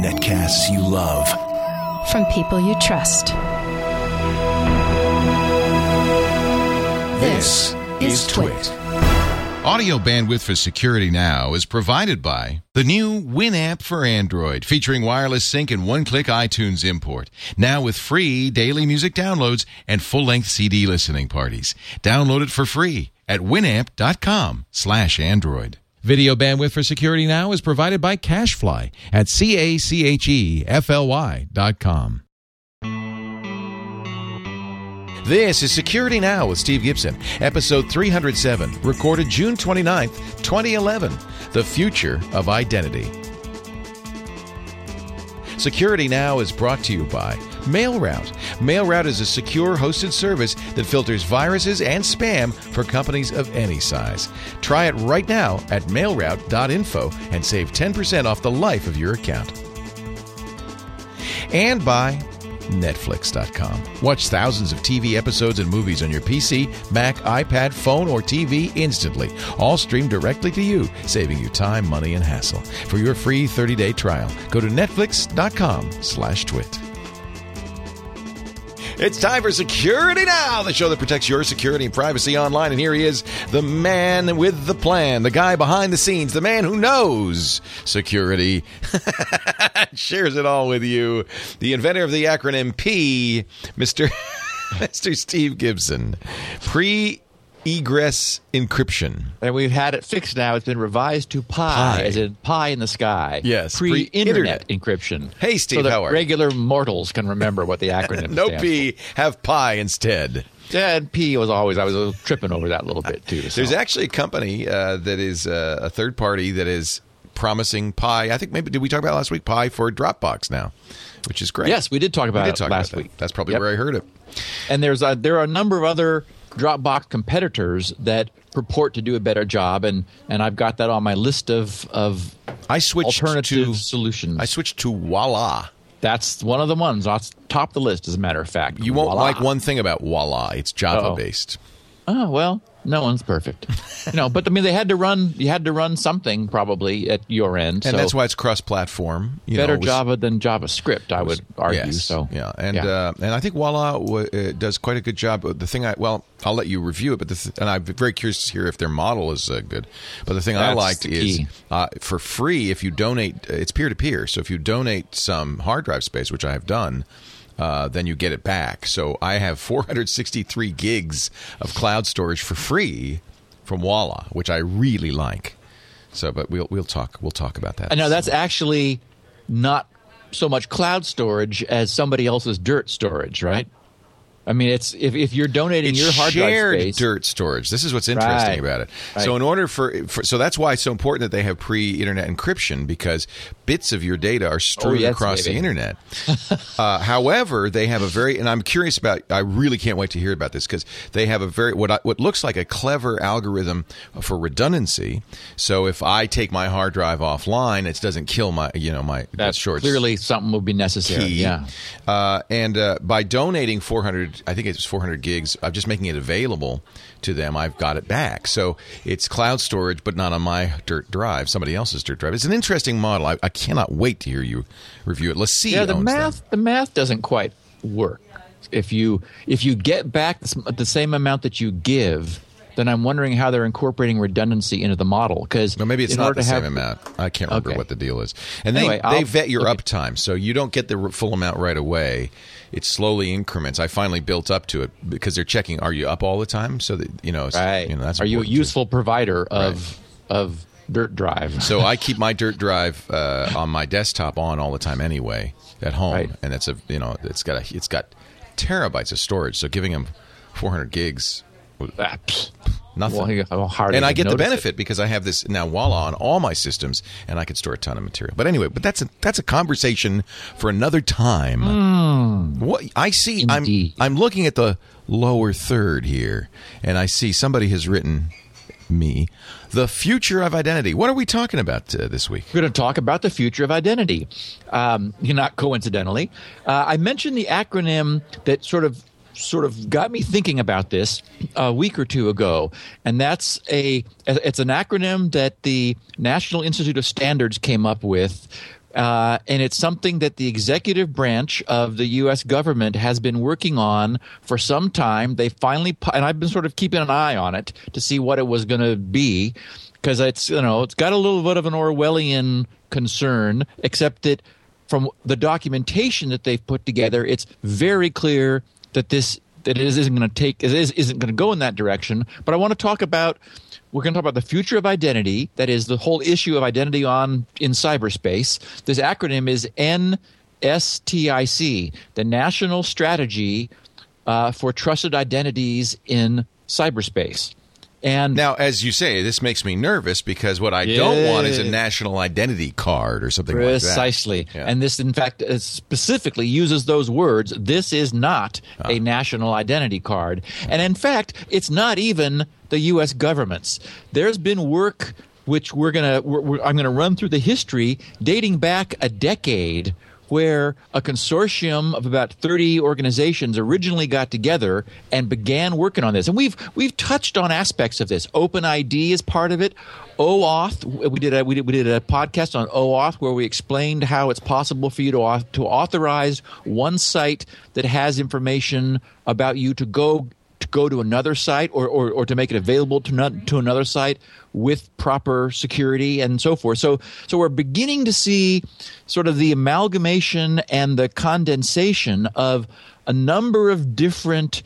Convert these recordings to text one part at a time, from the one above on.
Netcasts you love. From people you trust. This is Twit. Audio bandwidth for Security Now is provided by the new Winamp for Android, featuring wireless sync and one-click iTunes import. Now with free daily music downloads and full-length CD listening parties. Download it for free at winamp.com slash Android. Video bandwidth for Security Now is provided by CacheFly at C-A-C-H-E-F-L-Y dot com. This is Security Now with Steve Gibson, episode 307, recorded June 29th, 2011. The future of identity. Security Now is brought to you by MailRoute. MailRoute is a secure hosted service that filters viruses and spam for companies of any size. Try it right now at mailroute.info and save 10% off the life of your account. And by Netflix.com. Watch thousands of TV episodes and movies on your PC, Mac, iPad, phone, or TV instantly. All streamed directly to you, saving you time, money, and hassle. For your free 30-day trial, go to netflix.com slash twit. It's time for Security Now, the show that protects your security and privacy online. And here he is, the man with the plan, the guy behind the scenes, the man who knows security, shares it all with you, the inventor of the acronym P, Mr. Mr. Steve Gibson. Pre egress encryption. And we've had it fixed now. It's been revised to pi, Pi. as in pie in the sky. Yes, Pre-internet pre-internet. encryption. Hey, Steve, so that regular mortals can remember what the acronym No P, have pi instead. Yeah, and P was always, I was tripping over that a little bit too. so. There's actually a company uh, that is uh, a third party that is promising Pi. I think maybe did we talk about it last week Pi for Dropbox now, which is great. Yes, we did talk about we did it talk last about that. week. That's probably Yep. where I heard it. And there's a, there are a number of other Dropbox competitors that purport to do a better job, and, and I've got that on my list of, of I switched alternative to solutions. I switched to Wuala. That's one of the ones. That's top of the list, as a matter of fact. You won't Wuala. like one thing about Wuala. It's Java Uh-oh. based. Oh well, no one's perfect. you know, but I mean, they had to run. You had to run something probably at your end. And so that's why it's cross-platform. Better know, was- Java than JavaScript, I would argue. Yes, So yeah, and Uh, and I think Wuala w- uh, does quite a good job. The thing I well, I'll let you review it, but the th- and I'm very curious to hear if their model is uh, good. But the thing I That's liked is uh, for free if you donate. uh, It's peer to peer, so if you donate some hard drive space, which I have done. Uh, then you get it back. So I have 463 gigs of cloud storage for free from Wuala, which I really like. So, but we'll we'll talk we'll talk about that. No, that's actually not so much cloud storage as somebody else's dirt storage, right? I mean, it's if, if you're donating it's your hard drive shared space, dirt storage. This is what's interesting Right. about it. Right. So in order for, for so that's why it's so important that they have pre-internet encryption because bits of your data are strewn Oh, yes, across the internet. uh, however, they have a very and I'm curious about. I really can't wait to hear about this because they have a very what I, what looks like a clever algorithm for redundancy. So if I take my hard drive offline, it doesn't kill my you know my that's short clearly something will be necessary. key. Yeah. Uh, and uh, by donating 400, I think it's 400 gigs, I'm just making it available to them. I've got it back. So it's cloud storage, but not on my dirt drive, somebody else's dirt drive. It's an interesting model. I, I cannot wait to hear you review it. Let's see. yeah the math the math doesn't quite work if you if you get back the, same amount that you give then i'm wondering how they're incorporating redundancy into the model because Well, maybe it's not the same amount. I can't remember Okay. what the deal is. And Anyway, they, they vet your uptime, so you don't get the full amount right away. It slowly increments. I finally built up to it because they're checking: Are you up all the time? So that you know, right you know that's are you a important, too. useful provider of of dirt drive So I keep my dirt drive uh, on my desktop on all the time anyway at home, Right. and it's a you know it's got a it's got terabytes of storage. So giving them 400 gigs, Ah. Nothing. Well, hardly and I get the notice it. benefit because I have this now Wuala on all my systems, and I can store a ton of material. But anyway, but that's a that's a conversation for another time. What I see, I'm Hmm. I'm looking at the lower third here, and I see somebody has written me the future of identity. What are we talking about uh, this week? We're going to talk about the future of identity. Um, not coincidentally, uh, I mentioned the acronym that sort of sort of got me thinking about this a week or two ago, and that's a it's an acronym that the National Institute of Standards came up with. Uh, and it's something that the executive branch of the U.S. government has been working on for some time. They finally, and I've been sort of keeping an eye on it to see what it was going to be, because it's you know it's got a little bit of an Orwellian concern, except that from the documentation that they've put together, it's very clear that this that it isn't going to take it is, isn't going to go in that direction. But I want to talk about we're going to talk about the future of identity. That is the whole issue of identity on in cyberspace. This acronym is NSTIC, the National Strategy uh, for Trusted Identities in Cyberspace. And now, as you say, this makes me nervous because what I yeah. don't want is a national identity card or something Precisely. like that. Yeah. And this, in fact, uh, specifically uses those words. This is not uh. a national identity card. And in fact, it's not even the U.S. government's. There's been work which we're gonna I'm gonna run through the history dating back a decade where a consortium of about 30 organizations originally got together and began working on this. And we've we've touched on aspects of this. OpenID is part of it. OAuth, we did a, we did, we did a podcast on OAuth where we explained how it's possible for you to to authorize one site that has information about you to go go to another site or, or, or to make it available to, not, to another site with proper security and so forth. So, so we're beginning to see sort of the amalgamation and the condensation of a number of different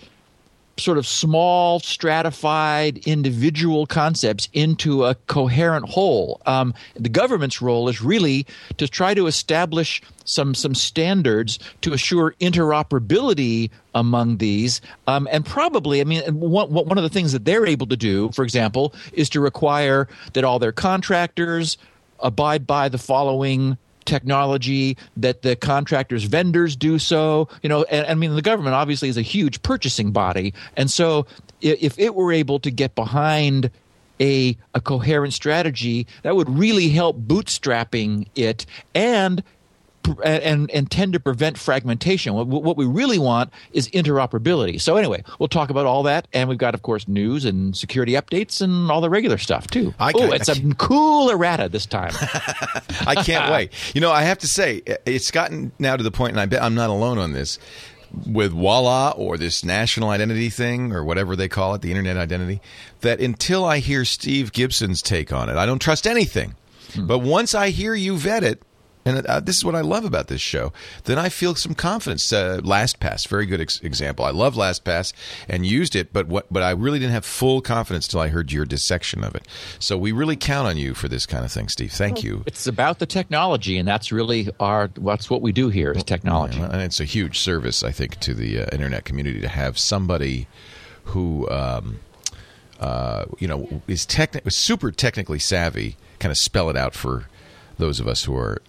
sort of small, stratified individual concepts into a coherent whole. Um, the government's role is really to try to establish some some standards to assure interoperability among these, um, and probably, I mean, one, one of the things that they're able to do, for example, is to require that all their contractors abide by the following technology that the contractors vendors do so you know and, i mean the government obviously is a huge purchasing body. And so if it were able to get behind a, a coherent strategy that would really help bootstrapping it and and and tend to prevent fragmentation. What, what, we really want is interoperability. So anyway, we'll talk about all that, and we've got, of course, news and security updates and all the regular stuff too. Oh, it's a cool errata this time. I can't wait. You know, I have to say, it's gotten now to the point, and I bet I'm not alone on this. With Wuala or this national identity thing or whatever they call it, the internet identity, that until I hear Steve Gibson's take on it, I don't trust anything. Hmm. But once I hear you vet it, and uh, this is what I love about this show. Then I feel some confidence. Uh, LastPass, very good ex- example. I love LastPass and used it, but what? But I really didn't have full confidence till I heard your dissection of it. So we really count on you for this kind of thing, Steve. Thank you. It's about the technology, and that's really our. That's what we do here is technology, and it's a huge service, I think, to the uh, internet community to have somebody who. Um, uh, you know, is techni- super technically savvy, kind of spell it out for those of us who are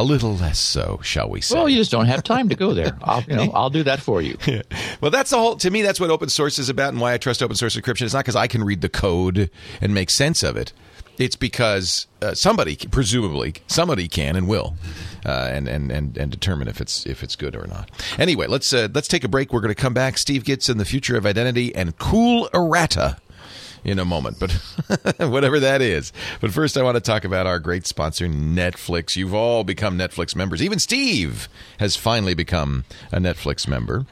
a little less so, shall we say? Well, you just don't have time to go there. I'll, you know, I'll do that for you. Yeah. Well, that's the whole. To me, that's what open source is about, and why I trust open source encryption. It's not because I can read the code and make sense of it. It's because uh, somebody, presumably, somebody can and will, uh, and, and and and determine if it's if it's good or not. Anyway, let's uh, let's take a break. We're going to come back. Steve gets in the future of identity and cool errata in a moment, but whatever that is. But first, I want to talk about our great sponsor, Netflix. You've all become Netflix members. Even Steve has finally become a Netflix member.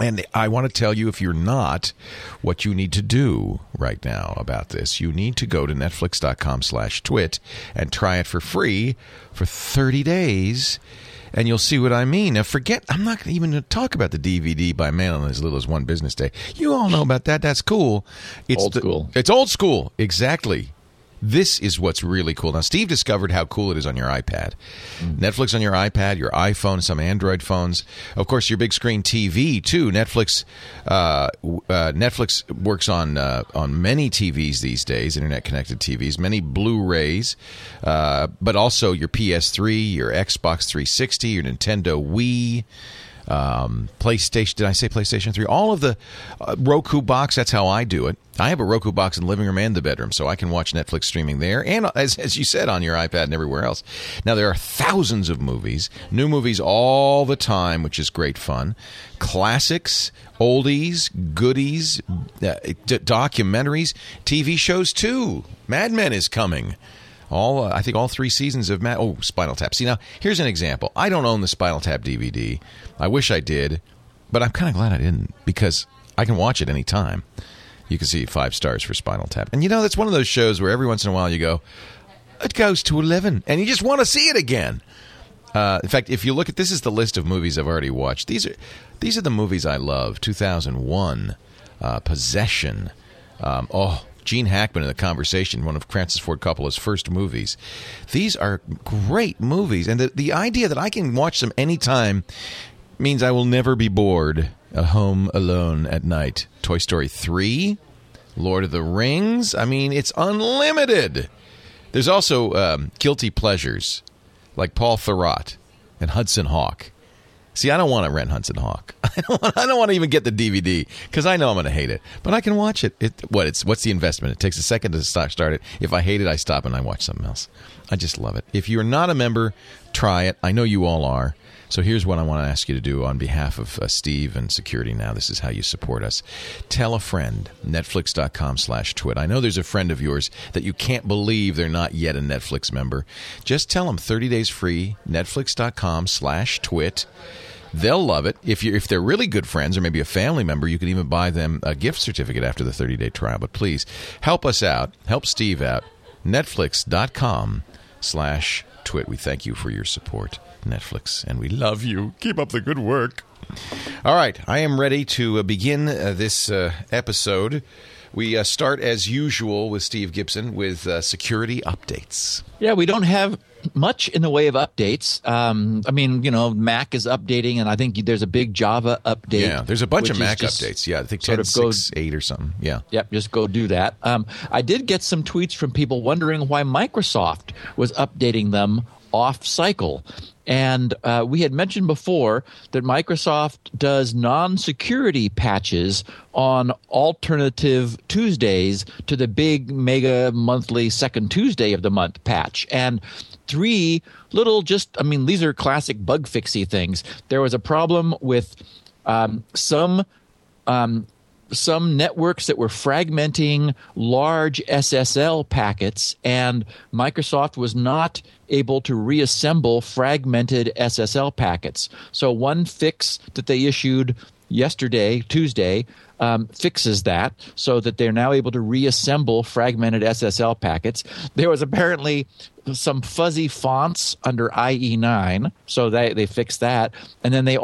And I want to tell you, if you're not, what you need to do right now about this. You need to go to netflix.com slash twit and try it for free for 30 days and you'll see what I mean. Now, forget, I'm not even going to talk about the DVD by mail on as little as one business day. You all know about that. That's cool. It's old school. It's old school. Exactly. This is what's really cool. Now, Steve discovered how cool it is on your iPad. Mm. Netflix on your iPad, your iPhone, some Android phones. Of course, your big screen TV too. Netflix, uh, uh, Netflix works on uh, on many TVs these days, internet connected TVs, many Blu-rays, uh, but also your PS3, your Xbox 360, your Nintendo Wii. Um, PlayStation. Did I say PlayStation 3? All of the uh, Roku box. That's how I do it. I have a Roku box in the living room and the bedroom, so I can watch Netflix streaming there, and as, as you said, on your iPad and everywhere else. Now there are thousands of movies, new movies all the time, which is great fun. Classics, oldies, goodies, uh, d- documentaries, TV shows too. Mad Men is coming. All uh, I think all three seasons of Mad. Oh, Spinal Tap. See now, here's an example. I don't own the Spinal Tap DVD. I wish I did, but I'm kind of glad I didn't because I can watch it anytime. You can see five stars for Spinal Tap, and you know that's one of those shows where every once in a while you go, it goes to eleven, and you just want to see it again. Uh, in fact, if you look at this is the list of movies I've already watched. These are these are the movies I love. 2001, uh, Possession. Um, oh, Gene Hackman in the Conversation, one of Francis Ford Coppola's first movies. These are great movies, and the the idea that I can watch them anytime means I will never be bored at home alone at night. Toy Story 3, Lord of the Rings. I mean, it's unlimited. There's also um, guilty pleasures like Paul Thurrott and Hudson Hawk. See, I don't want to rent Hudson Hawk. I don't want, I don't want to even get the DVD because I know I'm going to hate it. But I can watch it. It what? It's what's the investment? It takes a second to start, start it. If I hate it, I stop and I watch something else. I just love it. If you're not a member, try it. I know you all are. So here's what I want to ask you to do on behalf of uh, Steve and Security Now. This is how you support us. Tell a friend, netflix.com slash twit. I know there's a friend of yours that you can't believe they're not yet a Netflix member. Just tell them 30 days free, netflix.com slash twit. They'll love it. If you if they're really good friends or maybe a family member, you can even buy them a gift certificate after the 30 day trial. But please help us out. Help Steve out. Netflix.com slash twit. We thank you for your support, Netflix, and we love you. Keep up the good work. All right, I am ready to uh, begin uh, this uh, episode. We start as usual with Steve Gibson with security updates. Yeah, we don't have much in the way of updates. Um, I mean, you know, Mac is updating, and I think there's a big Java update. Yeah, there's a bunch of Mac updates. Yeah, I think sort 10, of goes- 6, 8 or something. Yeah. Yep, just go do that. Um, I did get some tweets from people wondering why Microsoft was updating them off cycle. And uh, we had mentioned before that Microsoft does non security patches on alternative Tuesdays to the big mega monthly second Tuesday of the month patch. And three little just, I mean, these are classic bug fixy things. There was a problem with um, some um, some networks that were fragmenting large SSL packets, and Microsoft was not able to reassemble fragmented SSL packets. So, one fix that they issued yesterday, Tuesday, um, fixes that so that they're now able to reassemble fragmented SSL packets. There was apparently some fuzzy fonts under IE9, so they, they fixed that. And then they,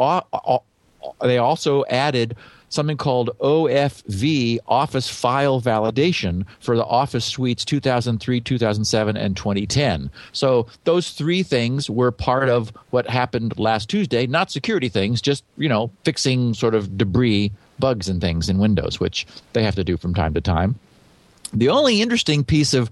they also added something called OFV Office File Validation for the Office Suites 2003, 2007, and 2010. So those three things were part of what happened last Tuesday, not security things, just, you know, fixing sort of debris, bugs and things in Windows, which they have to do from time to time. The only interesting piece of,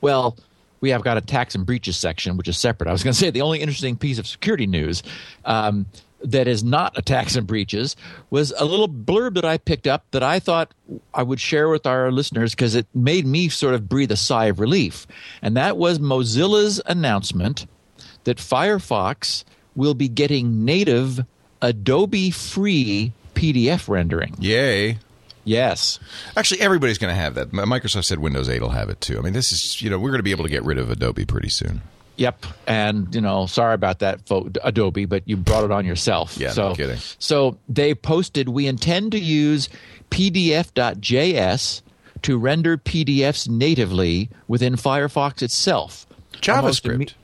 well, we have got a tax and breaches section, which is separate. I was going to say the only interesting piece of security news um, that is not attacks and breaches was a little blurb that I picked up that I thought I would share with our listeners because it made me sort of breathe a sigh of relief. And that was Mozilla's announcement that Firefox will be getting native Adobe free PDF rendering. Yay. Yes. Actually, everybody's going to have that. Microsoft said Windows 8 will have it too. I mean, this is, you know, we're going to be able to get rid of Adobe pretty soon. Yep, and you know, sorry about that, Adobe, but you brought it on yourself. Yeah, no so, kidding. So they posted, we intend to use PDF.js to render PDFs natively within Firefox itself. JavaScript.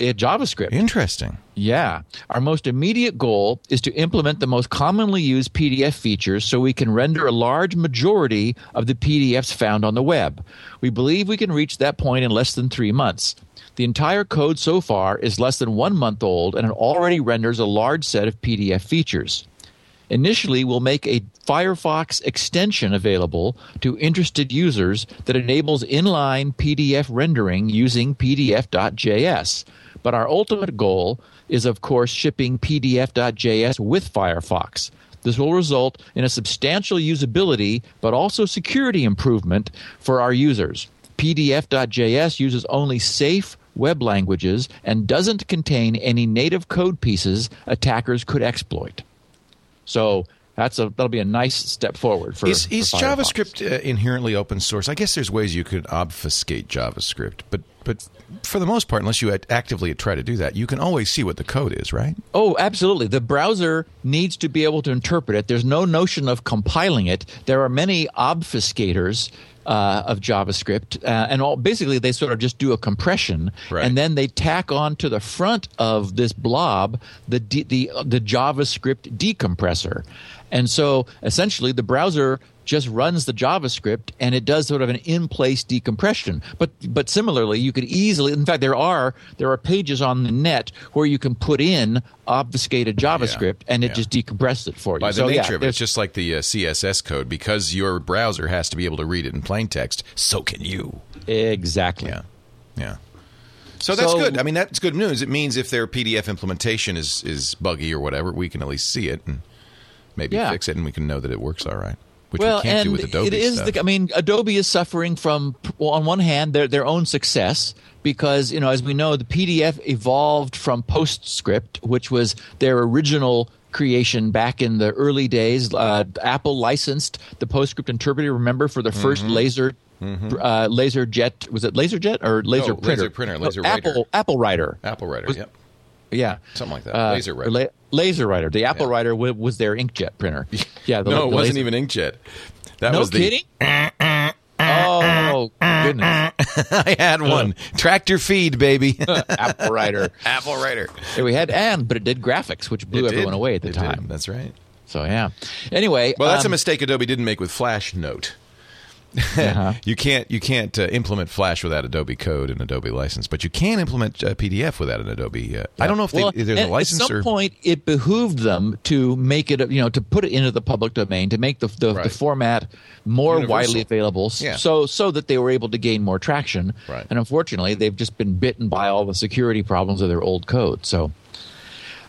imme- JavaScript. Interesting. Yeah. Our most immediate goal is to implement the most commonly used PDF features so we can render a large majority of the PDFs found on the web. We believe we can reach that point in less than three months. The entire code so far is less than one month old and it already renders a large set of PDF features. Initially, we'll make a Firefox extension available to interested users that enables inline PDF rendering using PDF.js. But our ultimate goal is, of course, shipping PDF.js with Firefox. This will result in a substantial usability, but also security improvement for our users. PDF.js uses only safe web languages and doesn't contain any native code pieces attackers could exploit. So that's a that'll be a nice step forward for. Is, is for Firefox. JavaScript uh, inherently open source? I guess there's ways you could obfuscate JavaScript, but but for the most part, unless you actively try to do that, you can always see what the code is, right? Oh, absolutely. The browser needs to be able to interpret it. There's no notion of compiling it. There are many obfuscators uh, of JavaScript, uh, and all basically they sort of just do a compression, Right. and then they tack on to the front of this blob the de- the the JavaScript decompressor, and so essentially the browser just runs the JavaScript and it does sort of an in-place decompression. But but similarly, you could easily, in fact, there are there are pages on the net where you can put in obfuscated JavaScript and it yeah. just decompresses it for you. By the so, yeah, nature of it, it's just like the uh, CSS code because your browser has to be able to read it in plain text. So can you. exactly. Yeah, yeah. So that's So- good. I mean, that's good news. It means if their PDF implementation is is buggy or whatever, we can at least see it and maybe Yeah. fix it, and we can know that it works all right. Which well, we can't and do with Adobe it is stuff. the. I mean, Adobe is suffering from, well, on one hand, their their own success because you know, as we know, the PDF evolved from PostScript, which was their original creation back in the early days. Uh, Apple licensed the PostScript interpreter. Remember for the 1st Mm-hmm. laser. Uh, laser jet was it laser jet or laser No, printer? laser printer, No, laser Apple writer. Apple Writer. Apple Writer. Was- Yep. Yeah, Something like that. Uh, Laser writer. La- laser writer. The Apple Yeah. Writer w- was their inkjet printer. Yeah, the, no, the it wasn't laser- even inkjet. That No was the. kidding. oh goodness, I had one tractor feed, baby. Apple Writer. Apple Writer. Yeah, we had and, but it did graphics, which blew It everyone did. away at the It did. time. That's right. So yeah. Anyway, Well, that's a um, mistake Adobe didn't make with Flash Note. uh-huh. You can't you can't uh, implement Flash without Adobe Code and Adobe license, but you can implement uh, PDF without an Adobe. Uh, I don't know if, Well, they, if there's a license At some or point, it behooved them to make it, you know, to put it into the public domain, to make the the, Right. the format more Universal. widely available, Yeah. so so that they were able to gain more traction. Right. And unfortunately, they've just been bitten by all the security problems of their old code. So.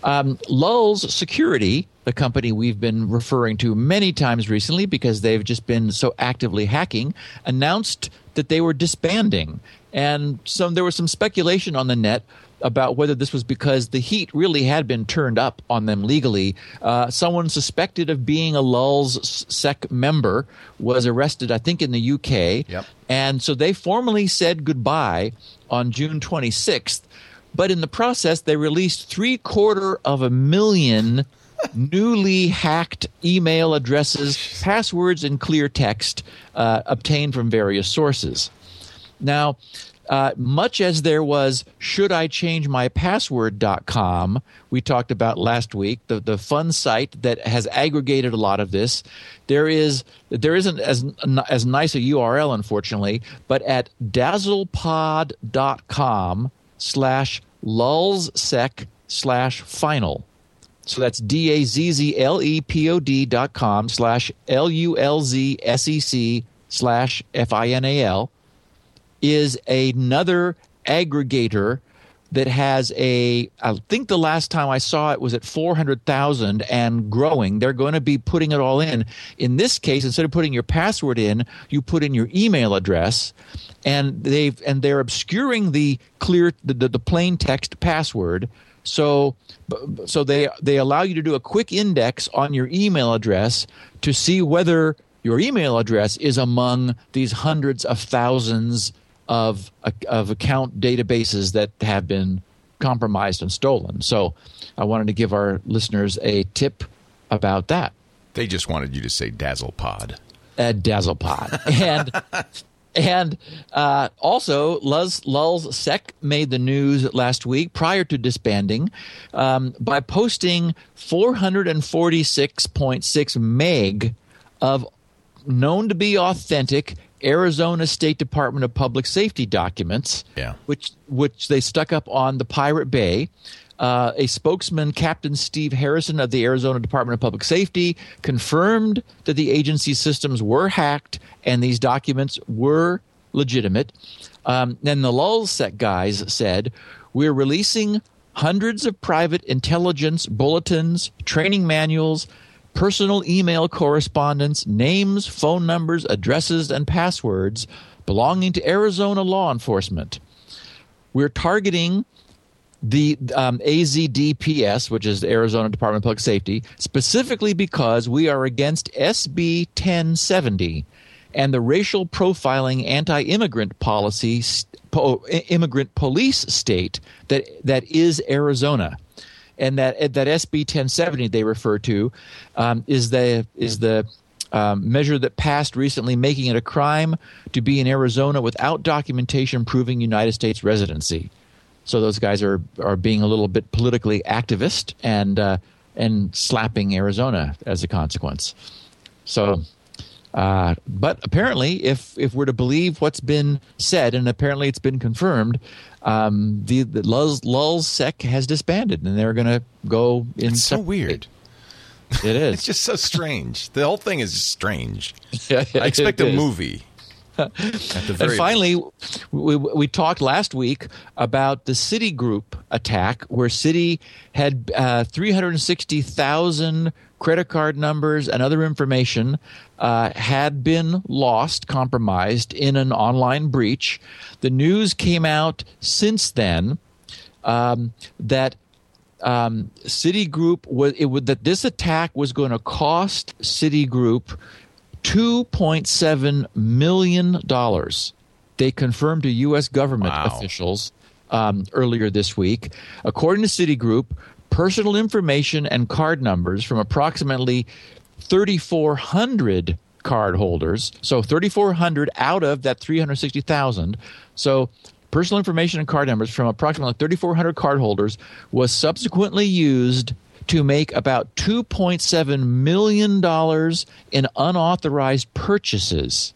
Um, Lulz Security, the company we've been referring to many times recently because they've just been so actively hacking, announced that they were disbanding. And so there was some speculation on the net about whether this was because the heat really had been turned up on them legally. Uh, someone suspected of being a Lulz Sec member was arrested, I think, in the UK. Yep. And so they formally said goodbye on June 26th. But in the process, they released three quarter of a million newly hacked email addresses, passwords, and clear text uh, obtained from various sources. Now, uh, much as there was should I change my password.com, we talked about last week, the, the fun site that has aggregated a lot of this, there is there isn't as as nice a URL unfortunately, but at dazzlepod.com slash lulzsec slash final. So that's D A Z Z L E P O D dot com slash L U L Z S E C slash F I N A L is another aggregator that has a I think the last time I saw it was at 400,000 and growing. They're going to be putting it all in. In this case instead of putting your password in, you put in your email address and they've and they're obscuring the clear the, the, the plain text password. So so they they allow you to do a quick index on your email address to see whether your email address is among these hundreds of thousands of of account databases that have been compromised and stolen. So I wanted to give our listeners a tip about that they just wanted you to say Dazzle Pod. at Dazzlepod. and and uh, also, Luz, Lulz Sec made the news last week prior to disbanding um, by posting 446.6 meg of known to be authentic Arizona State Department of Public Safety documents, Yeah. which which they stuck up on the Pirate Bay. Uh, a spokesman, Captain Steve Harrison of the Arizona Department of Public Safety, confirmed that the agency's systems were hacked and these documents were legitimate. Um, then the LulzSec guys said, we're releasing hundreds of private intelligence bulletins, training manuals, personal email correspondence, names, phone numbers, addresses, and passwords belonging to Arizona law enforcement. We're targeting the um, AZDPS, which is the Arizona Department of Public Safety, specifically because we are against SB 1070 and the racial profiling anti-immigrant policy po- immigrant police state that that is Arizona and that that SB 1070 they refer to um, is the is the um, measure that passed recently, making it a crime to be in Arizona without documentation proving United States residency. So those guys are are being a little bit politically activist and uh, and slapping Arizona as a consequence. So. Uh, but apparently, if if we're to believe what's been said, and apparently it's been confirmed, um, the, the Lulz, Lulzsec has disbanded, and they're going to go in. It's so weird. It is. it's just so strange. The whole thing is strange. I expect a is. movie and finally, we, we talked last week about the Citigroup attack, where Citi had uh, 360,000 credit card numbers and other information uh, had been lost, compromised in an online breach. The news came out since then um, that um, Citigroup was it would that this attack was going to cost Citigroup $2.7 million. They confirmed to U.S. government wow. officials um, earlier this week. According to Citigroup, personal information and card numbers from approximately 3,400 card holders, so 3,400 out of that 360,000. So personal information and card numbers from approximately 3,400 cardholders was subsequently used to make about $2.7 million in unauthorized purchases.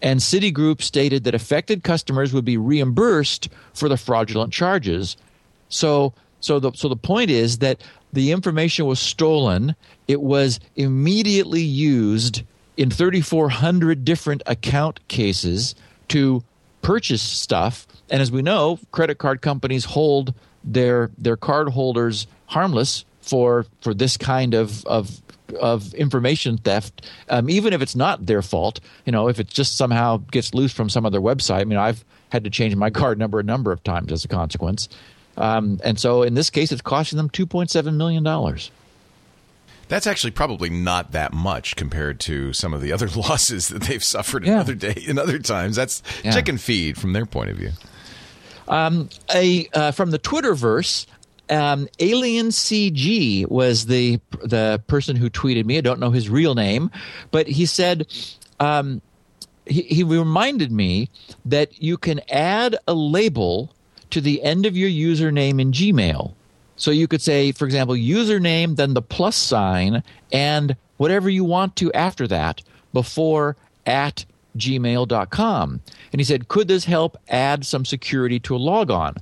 And Citigroup stated that affected customers would be reimbursed for the fraudulent charges. So, so, the, so the point is that the information was stolen. It was immediately used in 3,400 different account cases to purchase stuff. And as we know, credit card companies hold their their card holders harmless for for this kind of of of information theft, um, even if it's not their fault. You know, if it just somehow gets loose from some other website. I mean, I've had to change my card number a number of times as a consequence. Um, and so in this case, it's costing them two point seven million dollars. That's actually probably not that much compared to some of the other losses that they've suffered in other day in other times. That's yeah. chicken feed from their point of view. Um, a uh, from the Twitterverse, um, Alien CG was the the person who tweeted me. I don't know his real name, but he said um, he, he reminded me that you can add a label to the end of your username in Gmail. So you could say, for example, username, then the plus sign, and whatever you want to after that before at gmail.com. And he said, could this help add some security to a logon?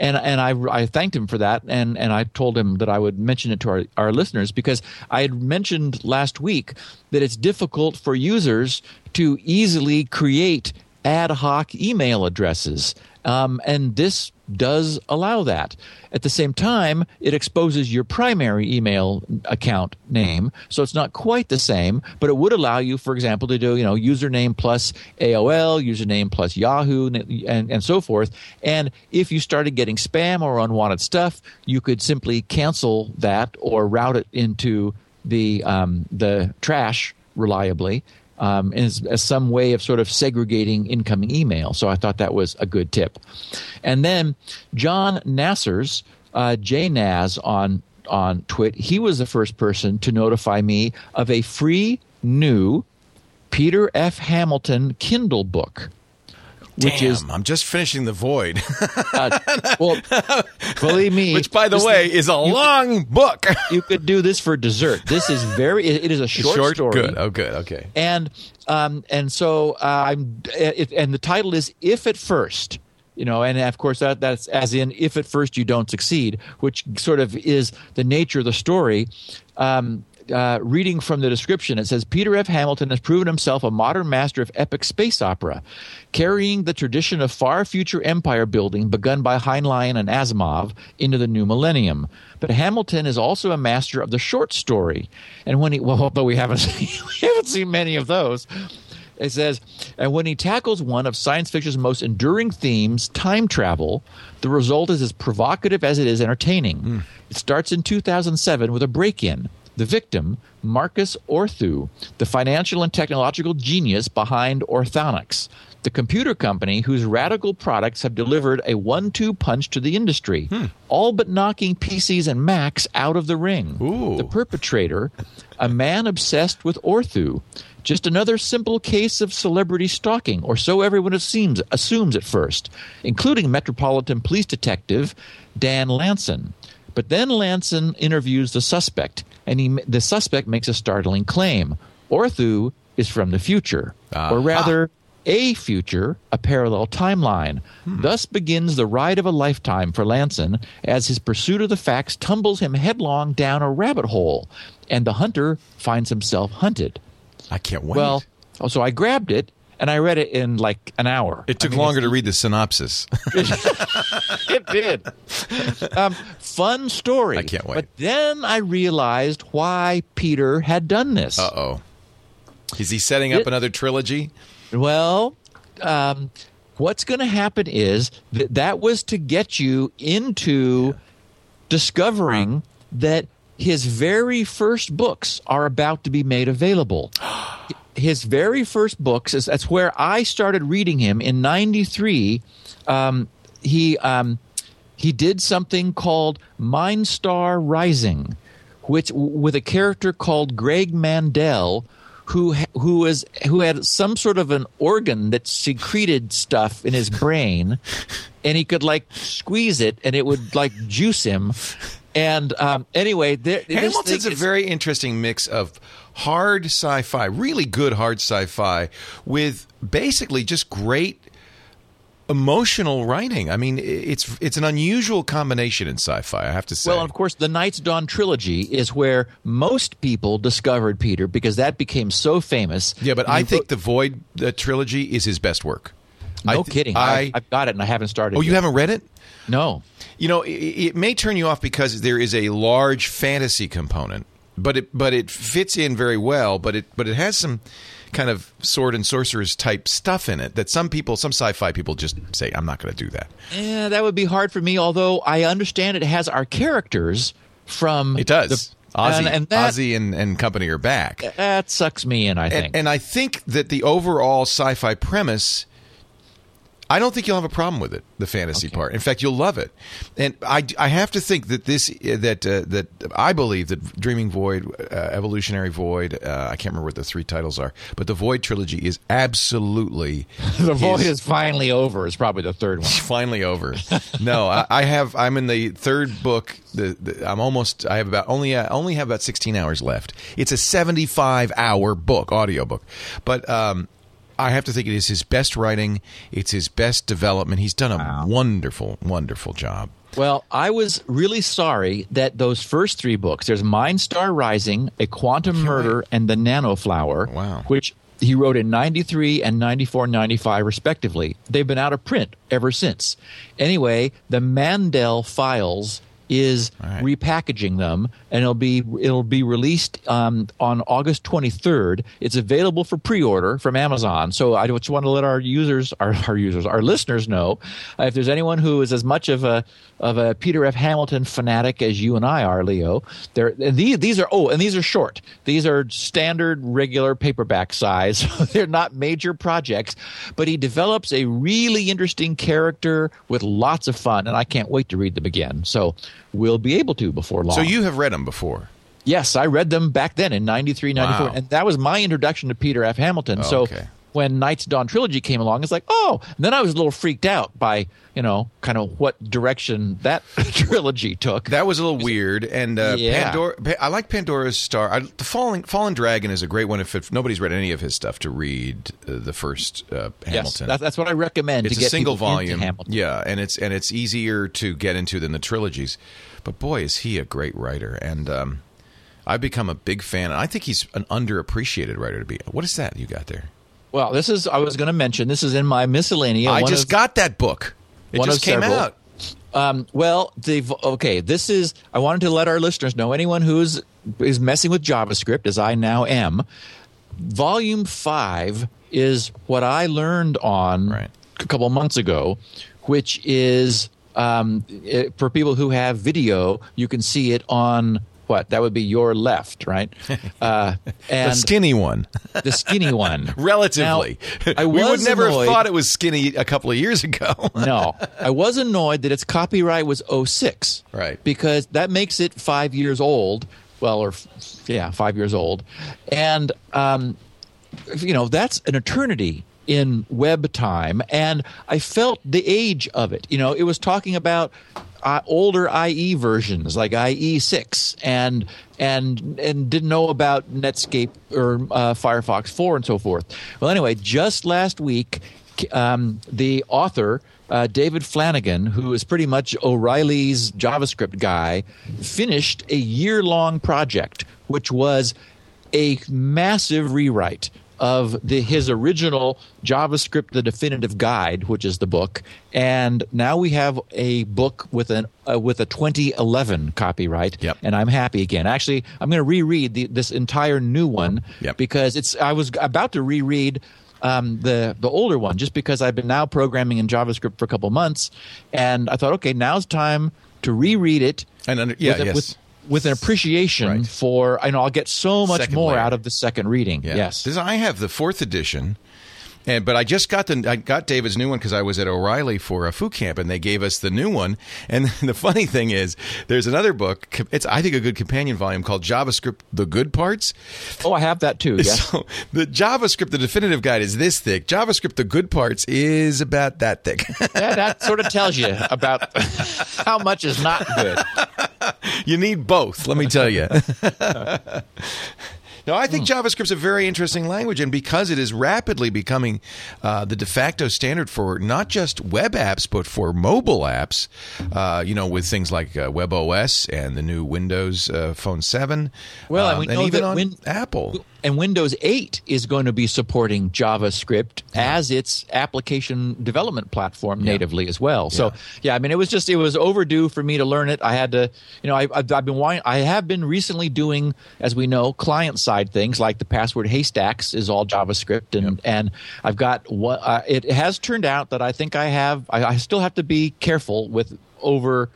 and and I, I thanked him for that, and and I told him that I would mention it to our, our listeners because I had mentioned last week that it's difficult for users to easily create ad hoc email addresses, um, and this does allow that. At the same time, it exposes your primary email account name, so it's not quite the same, but it would allow you, for example, to do you know username plus AOL, username plus Yahoo, and, and so forth. And if you started getting spam or unwanted stuff, you could simply cancel that or route it into the um, the trash reliably um, as, as some way of sort of segregating incoming email. So I thought that was a good tip. And then John Nassers, uh, JNAS on on Twit, he was the first person to notify me of a free new Peter F. Hamilton Kindle book which Damn, is I'm just finishing the void. uh, well, believe me, which by the way is a long could, book. you could do this for dessert. This is very. it, it is a short, short, story. Good. Oh, good. Okay. And um and so uh, I'm it, and the title is "If at First you know and of course that that's as in if at first you don't succeed which sort of is the nature of the story um, uh, reading from the description, it says Peter F. Hamilton has proven himself a modern master of epic space opera, carrying the tradition of far future empire building begun by Heinlein and Asimov into the new millennium. But Hamilton is also a master of the short story, and when he well, although we haven't seen, we haven't seen many of those. It says, and when he tackles one of science fiction's most enduring themes, time travel, the result is as provocative as it is entertaining. It starts in 2007 with a break in. The victim, Marcus Orthu, the financial and technological genius behind Orthonics, the computer company whose radical products have delivered a one two punch to the industry, hmm. all but knocking PCs and Macs out of the ring. Ooh. The perpetrator, a man obsessed with Orthu. Just another simple case of celebrity stalking, or so everyone assumes, assumes at first, including Metropolitan Police Detective Dan Lanson. But then Lanson interviews the suspect, and he, the suspect makes a startling claim. Orthu is from the future, or ah. rather, a future, a parallel timeline. Hmm. Thus begins the ride of a lifetime for Lanson as his pursuit of the facts tumbles him headlong down a rabbit hole, and the hunter finds himself hunted. I can't wait. Well, oh, so I grabbed it and I read it in like an hour. it took I mean, longer to read the synopsis. it did. Um, fun story. I can't wait. But then I realized why Peter had done this. Uh oh. Is he setting up It- another trilogy? Well, um, what's going to happen is that that was to get you into discovering that his very first books are about to be made available. His very first books is that's where I started reading him in '93. Um, he um, he did something called Mindstar Rising, which with a character called Greg Mandel, who who was who had some sort of an organ that secreted stuff in his brain, and he could like squeeze it, and it would like juice him. And um, anyway, there, Hamilton's thing a very interesting mix of hard sci-fi, really good hard sci-fi, with basically just great emotional writing. I mean, it's it's an unusual combination in sci-fi. I have to say. Well, of course, the Night's Dawn trilogy is where most people discovered Peter because that became so famous. yeah, but And I think wrote- the Void uh, trilogy is his best work. I no th- kidding. I, I, I've got it and I haven't started. oh, you yet. haven't read it? No. You know, it, it may turn you off because there is a large fantasy component, but it but it fits in very well. But it but it has some kind of sword and sorcerers type stuff in it that some people, some sci-fi people, just say, "I'm not going to do that." Yeah, that would be hard for me. Although I understand it has our characters from It does. the- Ozzy, and, and that, Ozzy and, and company are back. that sucks me in. I think. And, and I think that the overall sci-fi premise, I don't think you'll have a problem with it. The fantasy part, in fact, you'll love it. And I, I have to think that this that uh, that I believe that Dreaming Void, uh, Evolutionary Void, uh, I can't remember what the three titles are, but the Void trilogy is absolutely the void is finally over. Is probably the third one. finally over. No, I, I have. I'm in the third book. The, the I'm almost. I have about only. I only have about 16 hours left. It's a 75 hour book, audio book, but um, I have to think it is his best writing. It's his best development. He's done a wonderful, wonderful job. Well, I was really sorry that those first three books, there's Mindstar Rising, A Quantum Murder, and The Nano Flower, Wow. which he wrote in 93 and 94, 95, respectively. They've been out of print ever since. Anyway, the Mandel Files is right. repackaging them and it'll be it'll be released um, on August 23rd. It's available for pre-order from Amazon. So I just want to let our users our, our users our listeners know uh, if there's anyone who is as much of a of a Peter F Hamilton fanatic as you and I are, Leo. They're and these these are oh and these are short. These are standard regular paperback size. They're not major projects, but he develops a really interesting character with lots of fun and I can't wait to read them again. So we'll be able to before long. So you have read them before. Yes, I read them back then in 93, 94. Wow. And that was my introduction to Peter F. Hamilton. so Okay. When Night's Dawn Trilogy came along, it's like, oh, and then I was a little freaked out by, you know, kind of what direction that trilogy took. That was a little weird, and uh, Yeah. Pandora. I like Pandora's Star. I, the Fallen Fallen Dragon is a great one. If, if nobody's read any of his stuff, to read uh, the first uh, yes, Hamilton. that, that's what I recommend it's to a get single volume. Hamilton. Yeah, and it's and it's easier to get into than the trilogies. But boy, is he a great writer, and um, I've become a big fan. And I think he's an underappreciated writer to be. What is that you got there? Well, this is I was going to mention. This is in my miscellany. I just of- got that book. It one just came several. out. Um, well, okay. This is I wanted to let our listeners know anyone who's is messing with JavaScript, as I now am. Volume five is what I learned on Right. a couple months ago, which is um, it, for people who have video, you can see it on what that would be your left, right? Uh, The skinny one, the skinny one, relatively. Now, I we would never annoyed- have thought it was skinny a couple of years ago. no, I was annoyed that its copyright was 06. Right. Because that makes it five years old. Well, or yeah, five years old. And, um, you know, that's an eternity in web time. And I felt the age of it. You know, it was talking about uh, older IE versions like IE six and and and didn't know about Netscape or uh, Firefox four and so forth. Well, anyway, just last week, um, the author. Uh, David Flanagan, who is pretty much O'Reilly's JavaScript guy, finished a year long project, which was a massive rewrite of the his original JavaScript: The Definitive Guide, which is the book, and now we have a book with an uh, with a 2011 copyright. Yep. And I'm happy again. Actually, I'm going to reread the, this entire new one Yep. because it's. I was about to reread. Um, the the older one, just because I've been now programming in JavaScript for a couple months, and I thought, okay, now's time to reread it And under- yeah, with, yes. with, with an appreciation Right. for I know I'll get so much Second more layer. out of the second reading. Yeah. Yes. This, I have the fourth edition. And but I just got the I got David's new one because I was at O'Reilly for a Foo Camp and they gave us the new one. And the funny thing is, there's another book. It's I think a good companion volume called JavaScript: The Good Parts. oh, I have that too. Yes. So the JavaScript, the definitive guide is this thick. JavaScript: The Good Parts is about that thick. yeah, that sort of tells you about how much is not good. you need both. Let me tell you. No, I Hmm. think JavaScript's a very interesting language, and because it is rapidly becoming uh, the de facto standard for not just web apps but for mobile apps, uh, you know, with things like uh, WebOS and the new Windows uh, Phone Seven, Well, and um, we know even on Win- Apple. And Windows 8 is going to be supporting JavaScript as its application development platform natively as well. So, yeah. I mean, it was just it was overdue for me to learn it. I had to, you know, I, I've, I've been I have been recently doing, as we know, client side things like the password haystacks is all JavaScript, and and I've got what uh, it has turned out that I think I have. I, I still have to be careful with over.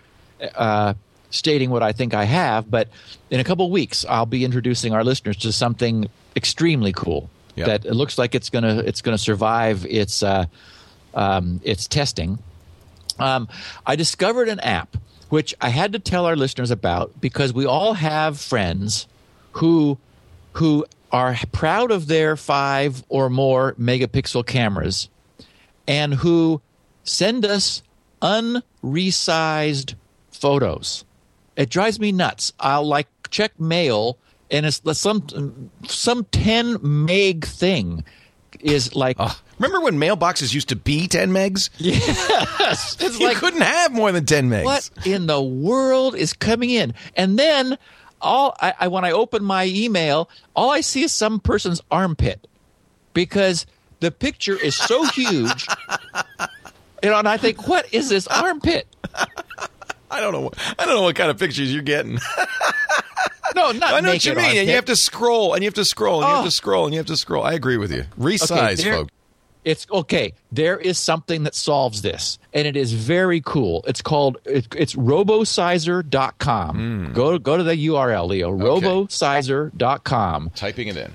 Uh, stating what I think I have, but in a couple of weeks I'll be introducing our listeners to something extremely cool Yeah. that it looks like it's gonna it's gonna survive its uh, um, its testing. Um, I discovered an app which I had to tell our listeners about because we all have friends who who are proud of their five or more megapixel cameras and who send us unresized photos. It drives me nuts. I'll like check mail and it's some some 10 meg thing is like Oh, remember when mailboxes used to be 10 megs? yes, it's You like couldn't have more than 10 megs. what in the world is coming in? And then all I, I when I open my email, all I see is some person's armpit because the picture is so huge. You know, and I think, what is this armpit? I don't know. What, I don't know what kind of pictures you're getting. No, not I know what you mean. And you have to scroll, and you have to scroll, and you have Oh. to scroll, and you have to scroll. I agree with you. Resize, there- folks. It's okay. There is something that solves this, and it is very cool. It's called it, it's robosizer.com. Hmm. Go go to the URL, Leo. robosizer.com. Typing it in.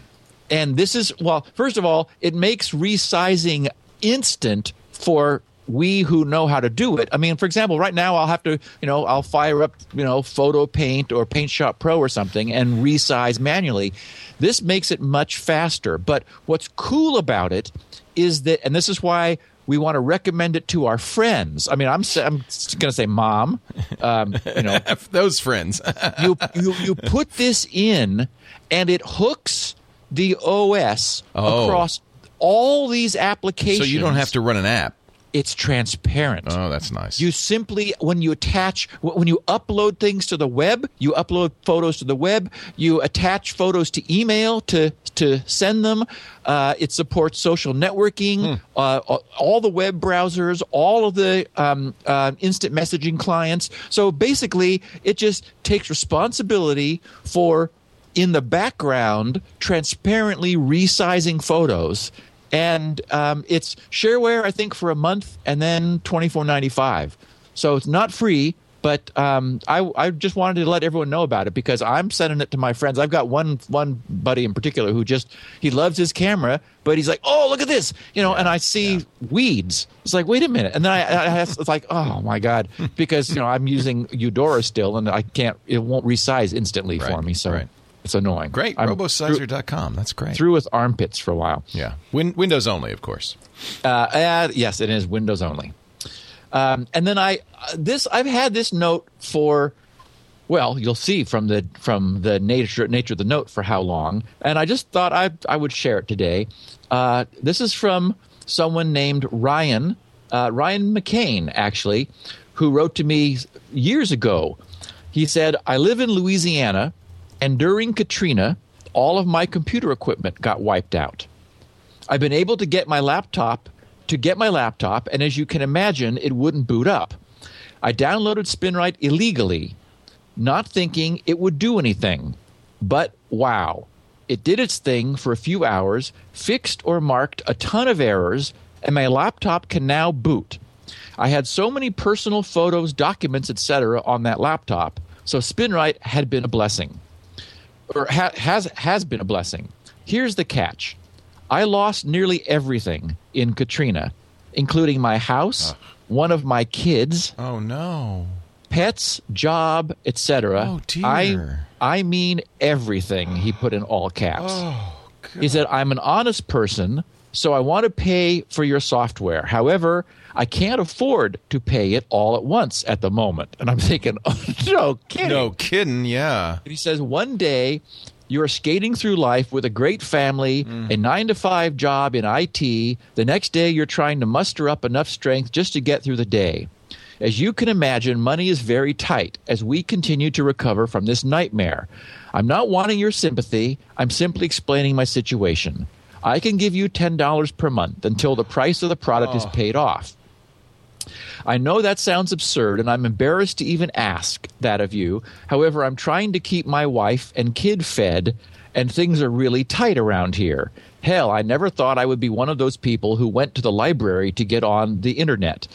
And this is well, first of all, it makes resizing instant for we who know how to do it. I mean, for example, right now I'll have to, you know, I'll fire up, you know, Photo Paint or Paint Shop Pro or something and resize manually. This makes it much faster. But what's cool about it is that, and this is why we want to recommend it to our friends. I mean, I'm I'm going to say mom, um, you know, Those friends. you, you you put this in and it hooks the OS Oh. across all these applications. so you don't have to run an app. It's transparent. Oh, that's nice. You simply, when you attach, when you upload things to the web, you upload photos to the web, you attach photos to email to to send them. Uh, it supports social networking, uh, all the web browsers, all of the um, uh, instant messaging clients. So basically, it just takes responsibility for in the background transparently resizing photos and um, it's shareware i think for a month and then 24.95 so it's not free but um, I, I just wanted to let everyone know about it because i'm sending it to my friends. I've got one one buddy in particular who just he loves his camera but he's like oh look at this you know and i see weeds. It's like wait a minute. And then i, I have, it's like oh my god. Because you know i'm using eudora still and i can't it won't resize instantly for me so right. It's annoying great. I'm Robosizer.com. That's great. through with armpits for a while yeah. Win- Windows only, of course. uh, uh, yes, it is Windows only. Um, and then I uh, this I've had this note for well, you'll see from the from the nature nature of the note for how long. And I just thought I I would share it today. Uh, this is from someone named Ryan uh, Ryan McCain actually, who wrote to me years ago. He said, "I live in Louisiana, and during Katrina, all of my computer equipment got wiped out." I've been able to get my laptop to get my laptop, and as you can imagine, it wouldn't boot up. I downloaded SpinRite illegally, not thinking it would do anything. But wow, it did its thing for a few hours, fixed or marked a ton of errors, and my laptop can now boot. I had so many personal photos, documents, etc. on that laptop, so SpinRite had been a blessing or ha- has has been a blessing. Here's the catch: I lost nearly everything in Katrina, including my house, ah. one of my kids, Oh, no. pets, job, etc. Oh, dear. I I mean everything. He put in all caps. Oh, He said, "I'm an honest person, so I want to pay for your software. However, I can't afford to pay it all at once at the moment." And I'm thinking, "Oh no, kidding." No kidding. Yeah. He says one day you're skating through life with a great family, mm. a nine to five job in IT. The next day you're trying to muster up enough strength just to get through the day. As you can imagine, money is very tight as we continue to recover from this nightmare. I'm not wanting your sympathy, I'm simply explaining my situation. I can give you $10 per month until the price of the product is oh. paid off. I know that sounds absurd, and I'm embarrassed to even ask that of you. However, I'm trying to keep my wife and kid fed, and things are really tight around here. Hell, I never thought I would be one of those people who went to the library to get on the internet.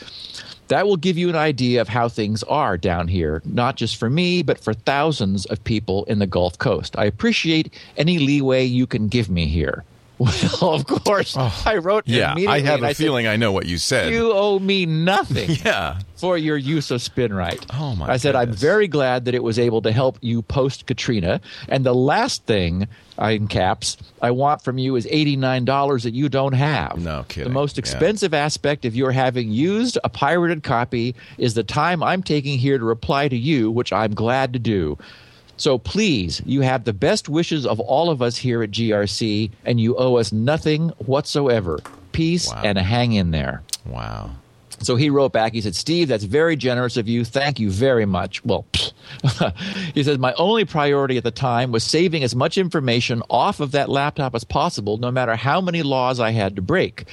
That will give you an idea of how things are down here, not just for me, but for thousands of people in the Gulf Coast. I appreciate any leeway you can give me here. Well, of course, oh. I wrote Yeah. I have a I said, feeling I know what you said. you owe me nothing yeah. for your use of SpinRite. Oh, my I said I'm very glad that it was able to help you post Katrina. And the last thing, I in caps, I want from you is eighty nine dollars that you don't have. No kidding. The most Yeah. expensive aspect of your having used a pirated copy is the time I'm taking here to reply to you, which I'm glad to do. So please, you have the best wishes of all of us here at GRC, and you owe us nothing whatsoever. Peace Wow. and hang in there. Wow. So he wrote back. He said, Steve, that's very generous of you. Thank you very much. Well, he says, my only priority at the time was saving as much information off of that laptop as possible, no matter how many laws I had to break.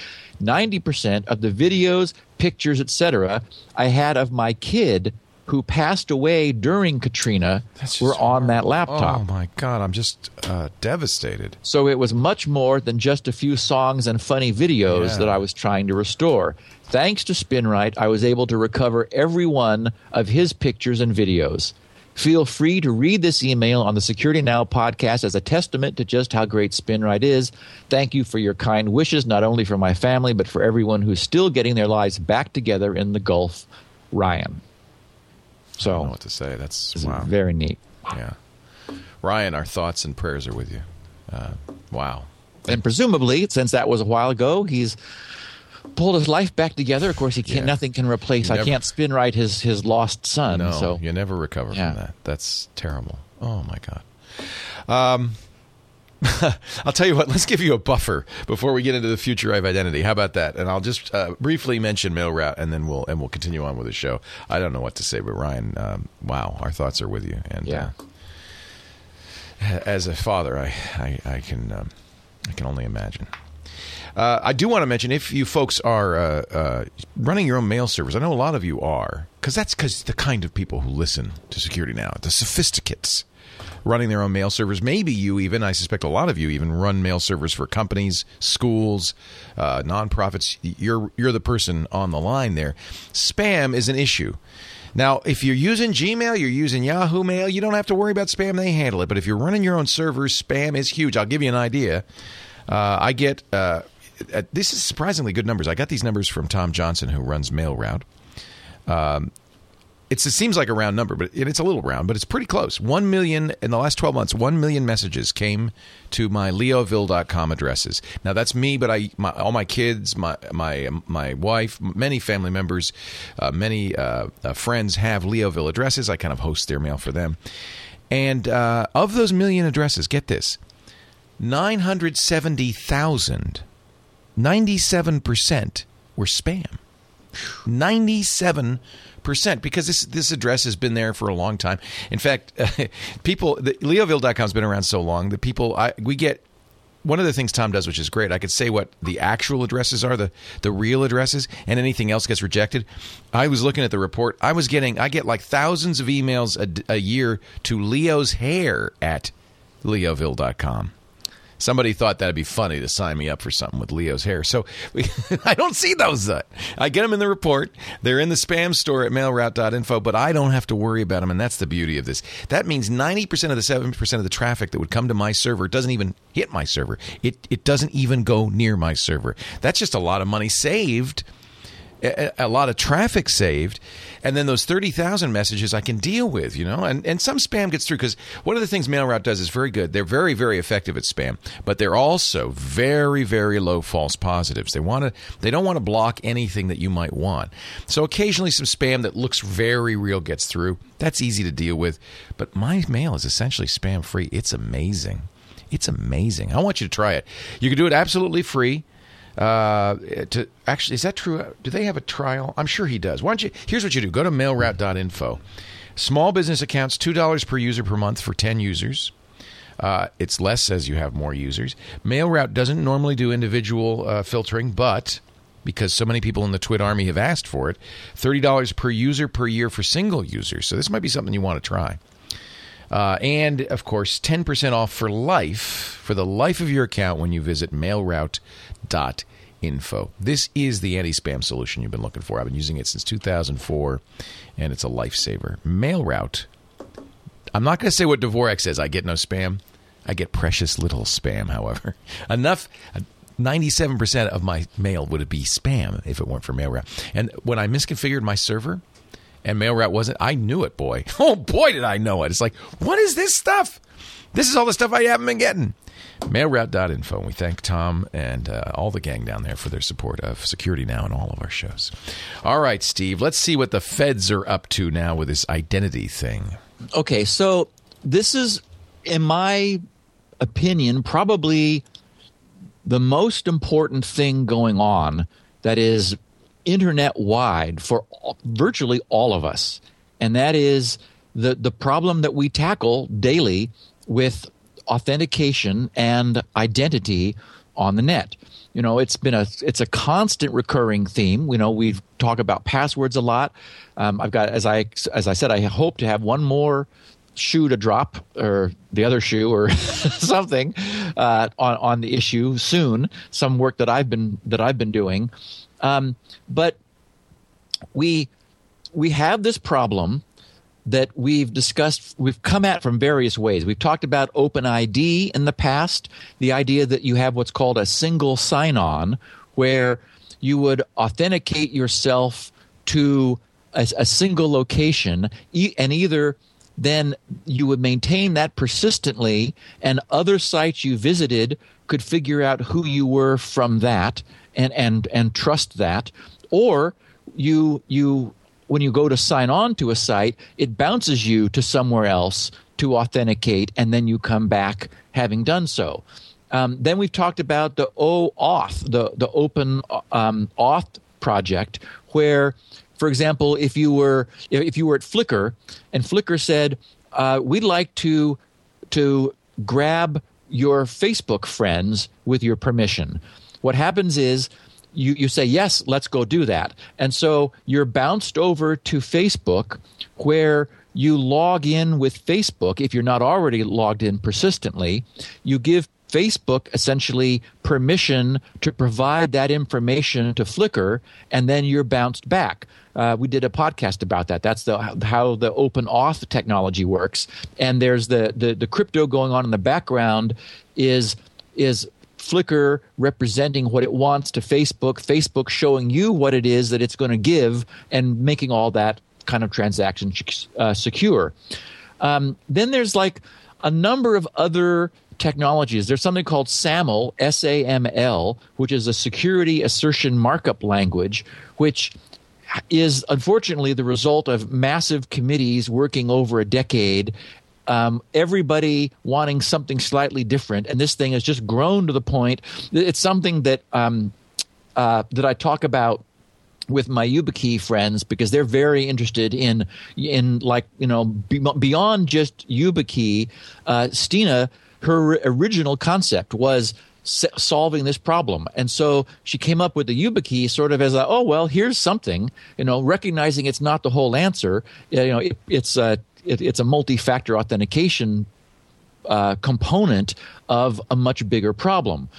90% of the videos, pictures, etc., I had of my kid who passed away during Katrina were on that laptop. Oh my god, I'm just uh, devastated. So it was much more than just a few songs and funny videos Yeah. that I was trying to restore. Thanks to SpinRite, I was able to recover every one of his pictures and videos. Feel free to read this email on the Security Now podcast as a testament to just how great SpinRite is. Thank you for your kind wishes, not only for my family, but for everyone who's still getting their lives back together in the Gulf. Ryan. I don't know So, what to say. That's wow. very neat. yeah. Ryan, our thoughts and prayers are with you. Uh, wow. and presumably, since that was a while ago, he's pulled his life back together. Of course, he can't. Yeah. Nothing can replace. You I can't SpinRite his his lost son. No, so you never recover Yeah. from that. That's terrible. Oh my god. Um, I'll tell you what. Let's give you a buffer before we get into the future of identity. How about that? And I'll just uh, briefly mention MailRoute and then we'll and we'll continue on with the show. I don't know what to say, but Ryan, um, wow, our thoughts are with you. And Yeah. uh, as a father, I I, I can um, I can only imagine. Uh, I do want to mention if you folks are uh, uh, running your own mail servers, I know a lot of you are, because that's because the kind of people who listen to Security Now, the sophisticates running their own mail servers. Maybe you even, I suspect a lot of you even run mail servers for companies, schools, uh, nonprofits. You're you're the person on the line there. Spam is an issue. Now, if you're using Gmail, you're using Yahoo Mail, you don't have to worry about spam. They handle it. But if you're running your own servers, spam is huge. I'll give you an idea. Uh, I get uh, uh, this is surprisingly good numbers. I got these numbers from Tom Johnson, who runs MailRoute. Um, it seems like a round number, but it, it's a little round, but it's pretty close. One million in the last 12 months, one million messages came to my leoville.com addresses. Now that's me, but I, my, all my kids, my, my, my wife, many family members, uh, many uh, uh, friends have Leoville addresses. I kind of host their mail for them. And uh, of those million addresses, get this 970,000, 97% were spam. 97% because this this address has been there for a long time. In fact, people the, leoville.com has been around so long that people I, we get one of the things Tom does, which is great, I could say what the actual addresses are, the, the real addresses, and anything else gets rejected. I was looking at the report. I was getting, I get like thousands of emails a, a year to Leo's hair at leoville.com. Somebody thought that'd be funny to sign me up for something with Leo's hair. So we, I don't see those. Uh, I get them in the report. They're in the spam store at mailroute.info, but I don't have to worry about them. And that's the beauty of this. That means 90% of the 7% of the traffic that would come to my server doesn't even hit my server. It, it doesn't even go near my server. That's just a lot of money saved a, a lot of traffic saved, and then those thirty thousand messages I can deal with, you know, and and some spam gets through because one of the things MailRoute does is very good. They're very very effective at spam, but they're also very very low false positives. They want to they don't want to block anything that you might want. So occasionally some spam that looks very real gets through. That's easy to deal with, but my mail is essentially spam free. It's amazing. It's amazing. I want you to try it. You can do it absolutely free. Uh, to actually, is that true? Do they have a trial? I'm sure he does. Why don't you? Here's what you do: go to mailroute.info. Small business accounts, two dollars per user per month for ten users. Uh, it's less as you have more users. MailRoute doesn't normally do individual uh, filtering, but because so many people in the Twit Army have asked for it, thirty dollars per user per year for single users. So this might be something you want to try. Uh, and of course, 10% off for life, for the life of your account when you visit mailroute.info. This is the anti spam solution you've been looking for. I've been using it since 2004, and it's a lifesaver. Mailroute. I'm not going to say what Dvorak says. I get no spam. I get precious little spam, however. Enough. 97% of my mail would be spam if it weren't for MailRoute. And when I misconfigured my server, and MailRoute wasn't. I knew it, boy. Oh boy, did I know it! It's like, what is this stuff? This is all the stuff I haven't been getting. MailRoute.info. We thank Tom and uh, all the gang down there for their support of Security Now and all of our shows. All right, Steve. Let's see what the feds are up to now with this identity thing. Okay, so this is, in my opinion, probably the most important thing going on that is internet wide for all, virtually all of us, and that is the the problem that we tackle daily with authentication and identity on the net. You know, it's been a it's a constant recurring theme. You know, we talk about passwords a lot. Um, I've got as I as I said, I hope to have one more shoe to drop or the other shoe or something uh, on on the issue soon. Some work that I've been that I've been doing. Um, but we we have this problem that we've discussed we've come at from various ways. We've talked about open id in the past the idea that you have what's called a single sign-on where you would authenticate yourself to a, a single location e- and either then you would maintain that persistently and other sites you visited could figure out who you were from that and and and trust that or you you when you go to sign on to a site it bounces you to somewhere else to authenticate, and then you come back having done so. Um, then we've talked about the OAuth, the the Open um, Auth project, where, for example, if you were if you were at Flickr and Flickr said uh, we'd like to to grab your Facebook friends with your permission, what happens is you, you say, yes, let's go do that. And so you're bounced over to Facebook where you log in with Facebook. If you're not already logged in persistently, you give Facebook essentially permission to provide that information to Flickr, and then you're bounced back. Uh, we did a podcast about that. That's the how the open auth technology works. And there's the, the the crypto going on in the background is is Flickr representing what it wants to Facebook, Facebook showing you what it is that it's going to give, and making all that kind of transaction uh, secure. Um, then there's like a number of other technologies. There's something called SAML, S A M L, which is a security assertion markup language, which is unfortunately the result of massive committees working over a decade. Um, everybody wanting something slightly different, and this thing has just grown to the point. It's something that um, uh, that I talk about with my YubiKey friends because they're very interested in in like you know beyond just YubiKey. Uh, Stina, her original concept was solving this problem. And so she came up with the YubiKey sort of as a, oh, well, here's something, you know, recognizing it's not the whole answer. You know, it, it's a, it, it's a multi-factor authentication uh, component of a much bigger problem.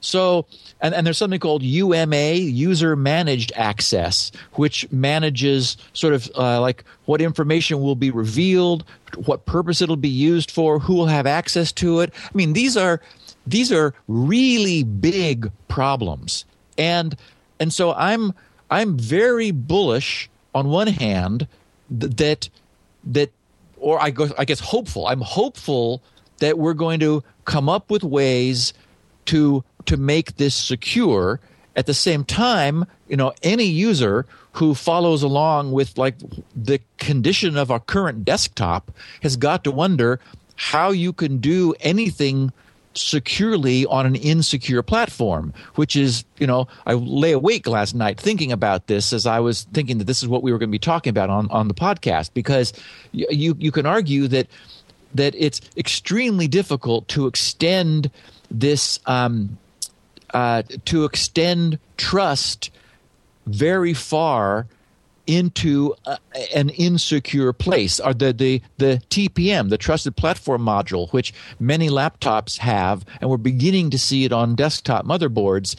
So, and, and there's something called UMA, user managed access, which manages sort of uh, like what information will be revealed, what purpose it'll be used for, who will have access to it. I mean, these are these are really big problems, and and so I'm I'm very bullish on one hand th- that that or I go I guess hopeful. I'm hopeful that we're going to come up with ways to to make this secure at the same time you know any user who follows along with like the condition of our current desktop has got to wonder how you can do anything securely on an insecure platform which is you know i lay awake last night thinking about this as i was thinking that this is what we were going to be talking about on, on the podcast because you you can argue that that it's extremely difficult to extend this um, uh, to extend trust very far into uh, an insecure place. Or the, the the TPM the trusted platform module which many laptops have and we're beginning to see it on desktop motherboards.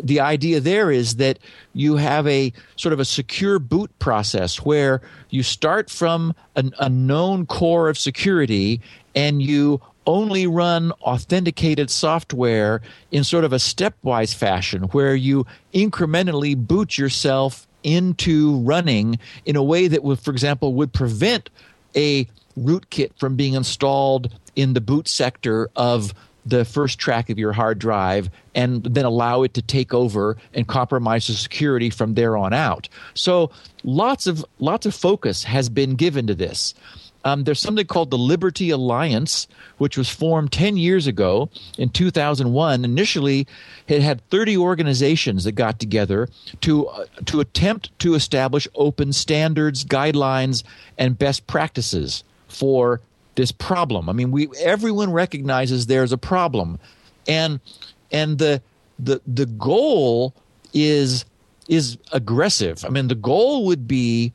The idea there is that you have a sort of a secure boot process where you start from an, a known core of security and you only run authenticated software in sort of a stepwise fashion where you incrementally boot yourself into running in a way that would for example would prevent a rootkit from being installed in the boot sector of the first track of your hard drive and then allow it to take over and compromise the security from there on out. So lots of lots of focus has been given to this. Um, there's something called the Liberty Alliance, which was formed 10 years ago in 2001. Initially, it had 30 organizations that got together to, uh, to attempt to establish open standards, guidelines, and best practices for this problem. I mean, we everyone recognizes there's a problem, and and the the the goal is is aggressive. I mean, the goal would be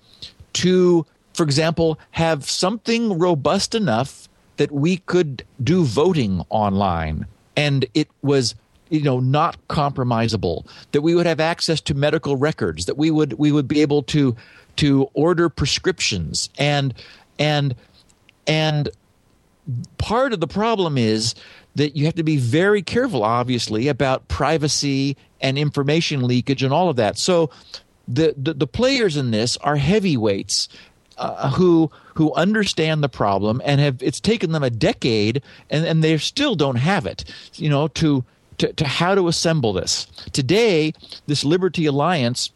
to for example, have something robust enough that we could do voting online. And it was you know not compromisable. That we would have access to medical records. That we would we would be able to to order prescriptions. And and and part of the problem is that you have to be very careful obviously about privacy and information leakage and all of that. So the, the, the players in this are heavyweights uh, who who understand the problem and have it's taken them a decade and, and they still don't have it you know to, to to how to assemble this. Today this liberty alliance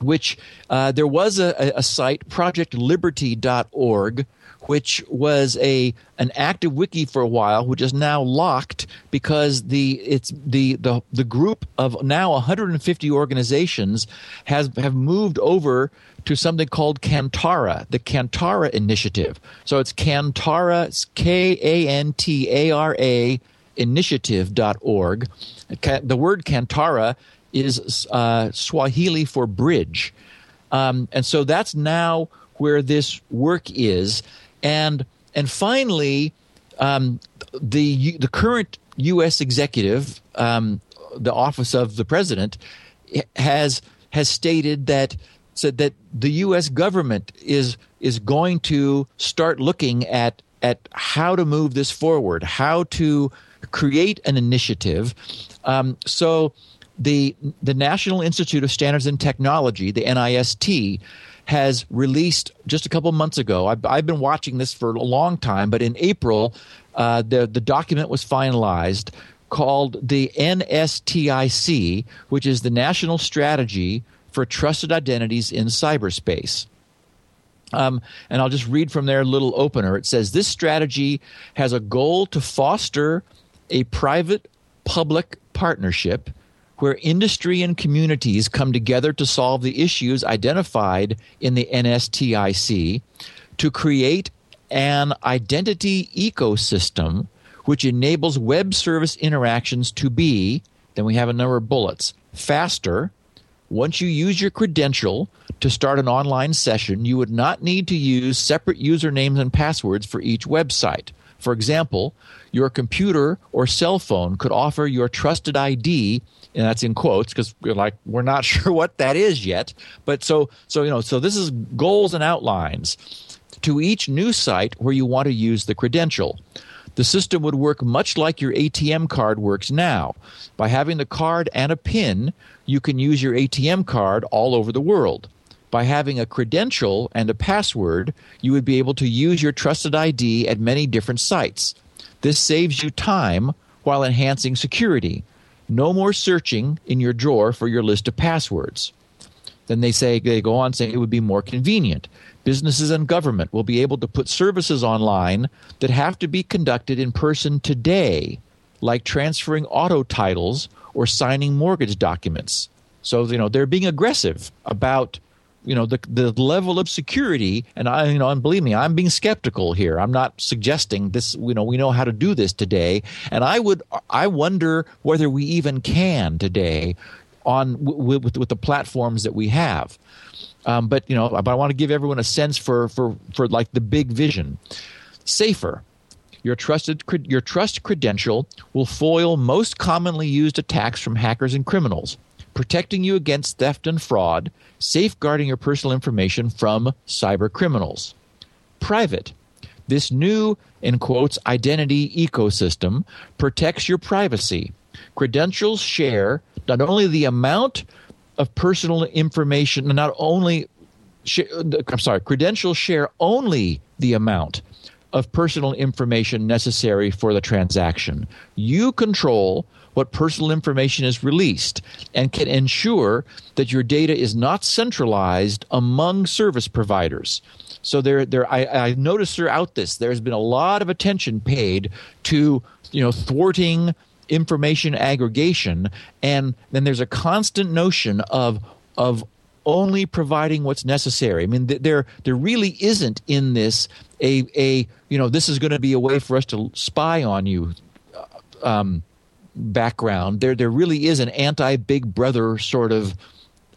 which uh, there was a, a site projectliberty.org which was a an active wiki for a while, which is now locked because the it's the the the group of now 150 organizations has have moved over to something called Kantara, the Kantara Initiative. So it's Kantara, K A N T A R A initiative.org. The word Kantara is uh, Swahili for bridge. Um, and so that's now where this work is. And and finally, um, the the current U.S. executive, um, the office of the president, has has stated that said that the U.S. government is is going to start looking at at how to move this forward, how to create an initiative. Um, so the the National Institute of Standards and Technology, the NIST, has released just a couple months ago. I've, I've, been watching this for a long time, but in April, uh, the the document was finalized called the NSTIC, which is the National Strategy for Trusted Identities in Cyberspace. Um, and I'll just read from their little opener. It says this strategy has a goal to foster a private public partnership where industry and communities come together to solve the issues identified in the NSTIC to create an identity ecosystem which enables web service interactions to be, then we have a number of bullets, faster. Once you use your credential to start an online session, you would not need to use separate usernames and passwords for each website. For example, your computer or cell phone could offer your trusted ID, and that's in quotes because we're like we're not sure what that is yet. But so so you know so this is goals and outlines to each new site where you want to use the credential. The system would work much like your ATM card works now. By having the card and a PIN, you can use your ATM card all over the world. By having a credential and a password, you would be able to use your trusted ID at many different sites. This saves you time while enhancing security. No more searching in your drawer for your list of passwords. Then they say they go on saying it would be more convenient. Businesses and government will be able to put services online that have to be conducted in person today, like transferring auto titles or signing mortgage documents. So, you know, they're being aggressive about you know the the level of security and i you know and believe me i'm being skeptical here. I'm not suggesting this you know we know how to do this today. And i would i wonder whether we even can today on with with, with the platforms that we have. Um, but you know but i want to give everyone a sense for for for like the big vision. Safer. Your trusted your trust credential will foil most commonly used attacks from hackers and criminals protecting you against theft and fraud, safeguarding your personal information from cyber criminals. Private. This new, in quotes, identity ecosystem protects your privacy. Credentials share not only the amount of personal information, not only, I'm sorry, credentials share only the amount of personal information necessary for the transaction. You control what personal information is released and can ensure that your data is not centralized among service providers. So there, there, I, I noticed throughout this, there's been a lot of attention paid to, you know, thwarting information aggregation, and then there's a constant notion of of only providing what's necessary. I mean, there there really isn't in this a a you know this is going to be a way for us to spy on you. Um, background, there there really is an anti Big Brother sort of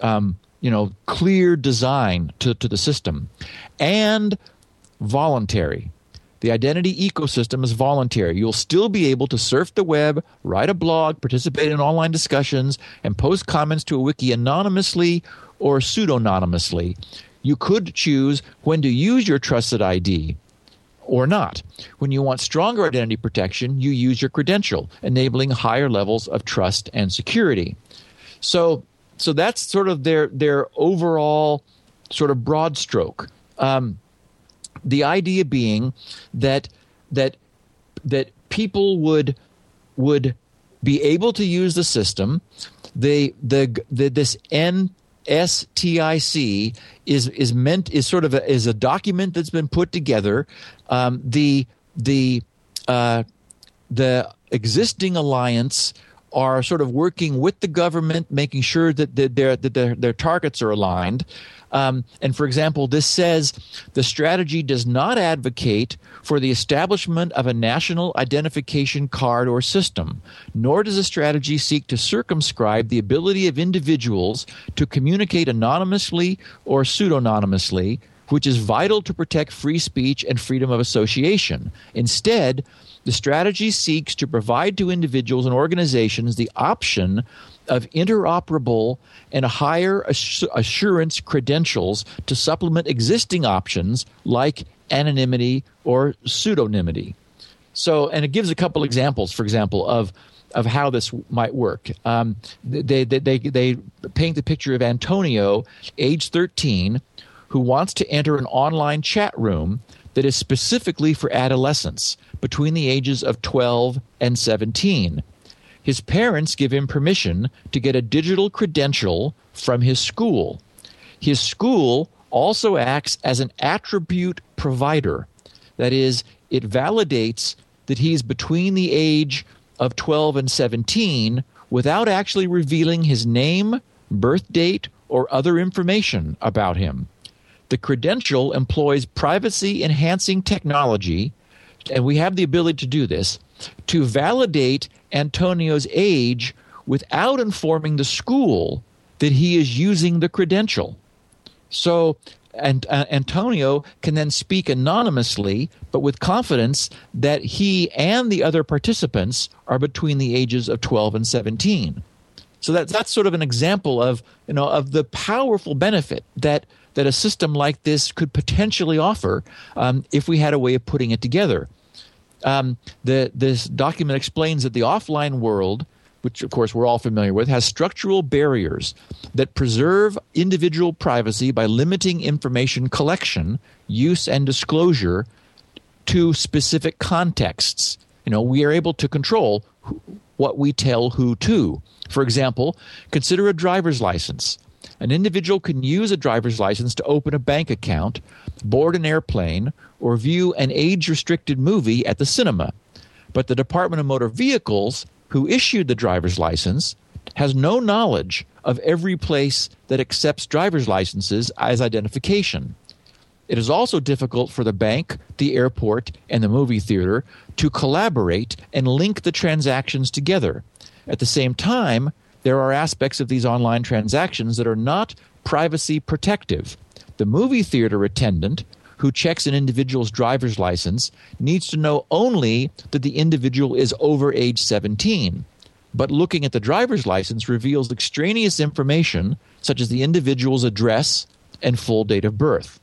um, you know clear design to, to the system, and voluntary. The identity ecosystem is voluntary. You'll still be able to surf the web, write a blog, participate in online discussions, and post comments to a wiki anonymously or pseudonymously. You could choose when to use your trusted ID or not. When you want stronger identity protection, you use your credential, enabling higher levels of trust and security. So, so that's sort of their their overall sort of broad stroke. Um, the idea being that that that people would would be able to use the system. They the, the this N NSTIC is is meant is sort of a, is a document that's been put together. Um, the the uh, the existing alliance are sort of working with the government, making sure that, that, their, that their, their targets are aligned. Um, and for example, this says the strategy does not advocate for the establishment of a national identification card or system, nor does the strategy seek to circumscribe the ability of individuals to communicate anonymously or pseudonymously, which is vital to protect free speech and freedom of association. Instead, the strategy seeks to provide to individuals and organizations the option of interoperable and higher assurance credentials to supplement existing options like anonymity or pseudonymity. So, and it gives a couple examples, for example, of of how this might work. Um, they, they, they, they paint the picture of Antonio, age 13, who wants to enter an online chat room that is specifically for adolescents between the ages of 12 and 17. His parents give him permission to get a digital credential from his school. His school also acts as an attribute provider. That is, it validates that he's between the age of 12 and 17 without actually revealing his name, birth date, or other information about him. The credential employs privacy enhancing technology, and we have the ability to do this, to validate Antonio's age without informing the school that he is using the credential. So and uh, Antonio can then speak anonymously, but with confidence that he and the other participants are between the ages of 12 and 17. So that, that's sort of an example of you know of the powerful benefit that that a system like this could potentially offer um, if we had a way of putting it together. Um, the, this document explains that the offline world, which of course we're all familiar with, has structural barriers that preserve individual privacy by limiting information collection, use, and disclosure to specific contexts. You know, we are able to control what we tell who to. For example, consider a driver's license. An individual can use a driver's license to open a bank account, board an airplane, or view an age restricted movie at the cinema. But the Department of Motor Vehicles, who issued the driver's license, has no knowledge of every place that accepts driver's licenses as identification. It is also difficult for the bank, the airport, and the movie theater to collaborate and link the transactions together. At the same time, there are aspects of these online transactions that are not privacy protective. The movie theater attendant who checks an individual's driver's license needs to know only that the individual is over age 17. But looking at the driver's license reveals extraneous information such as the individual's address and full date of birth.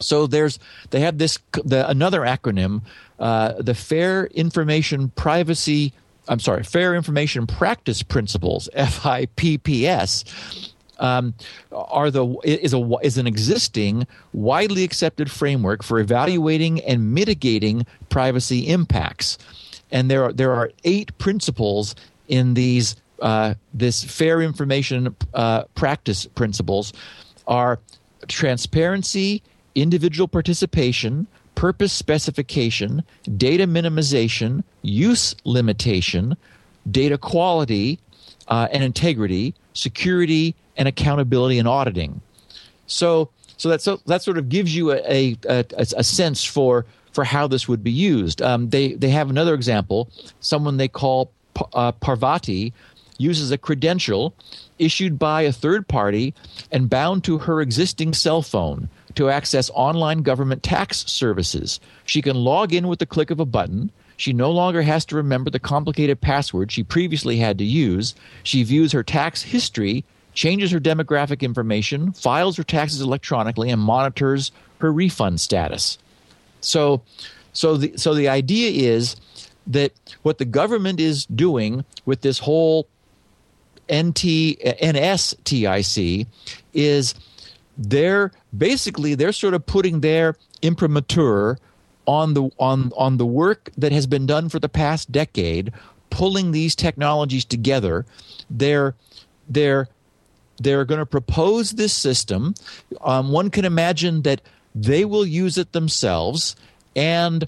So there's they have this the, another acronym, uh, the Fair Information Privacy I'm sorry, Fair Information Practice Principles, FIPPS, um, are the is a is an existing widely accepted framework for evaluating and mitigating privacy impacts, and there are there are eight principles in these uh, this fair information uh, practice principles are transparency, individual participation, purpose specification, data minimization, use limitation, data quality uh, and integrity, security and accountability and auditing. So, so that so that sort of gives you a, a, a sense for for how this would be used. Um, they they have another example. Someone they call uh, Parvati uses a credential issued by a third party and bound to her existing cell phone to access online government tax services. She can log in with the click of a button. She no longer has to remember the complicated password she previously had to use. She views her tax history, changes her demographic information, files her taxes electronically, and monitors her refund status. So, so the, so the idea is that what the government is doing with this whole NT, NSTIC is they're basically they're sort of putting their imprimatur on the on on the work that has been done for the past decade, pulling these technologies together. They're they're they're going to propose this system. Um, one can imagine that they will use it themselves, and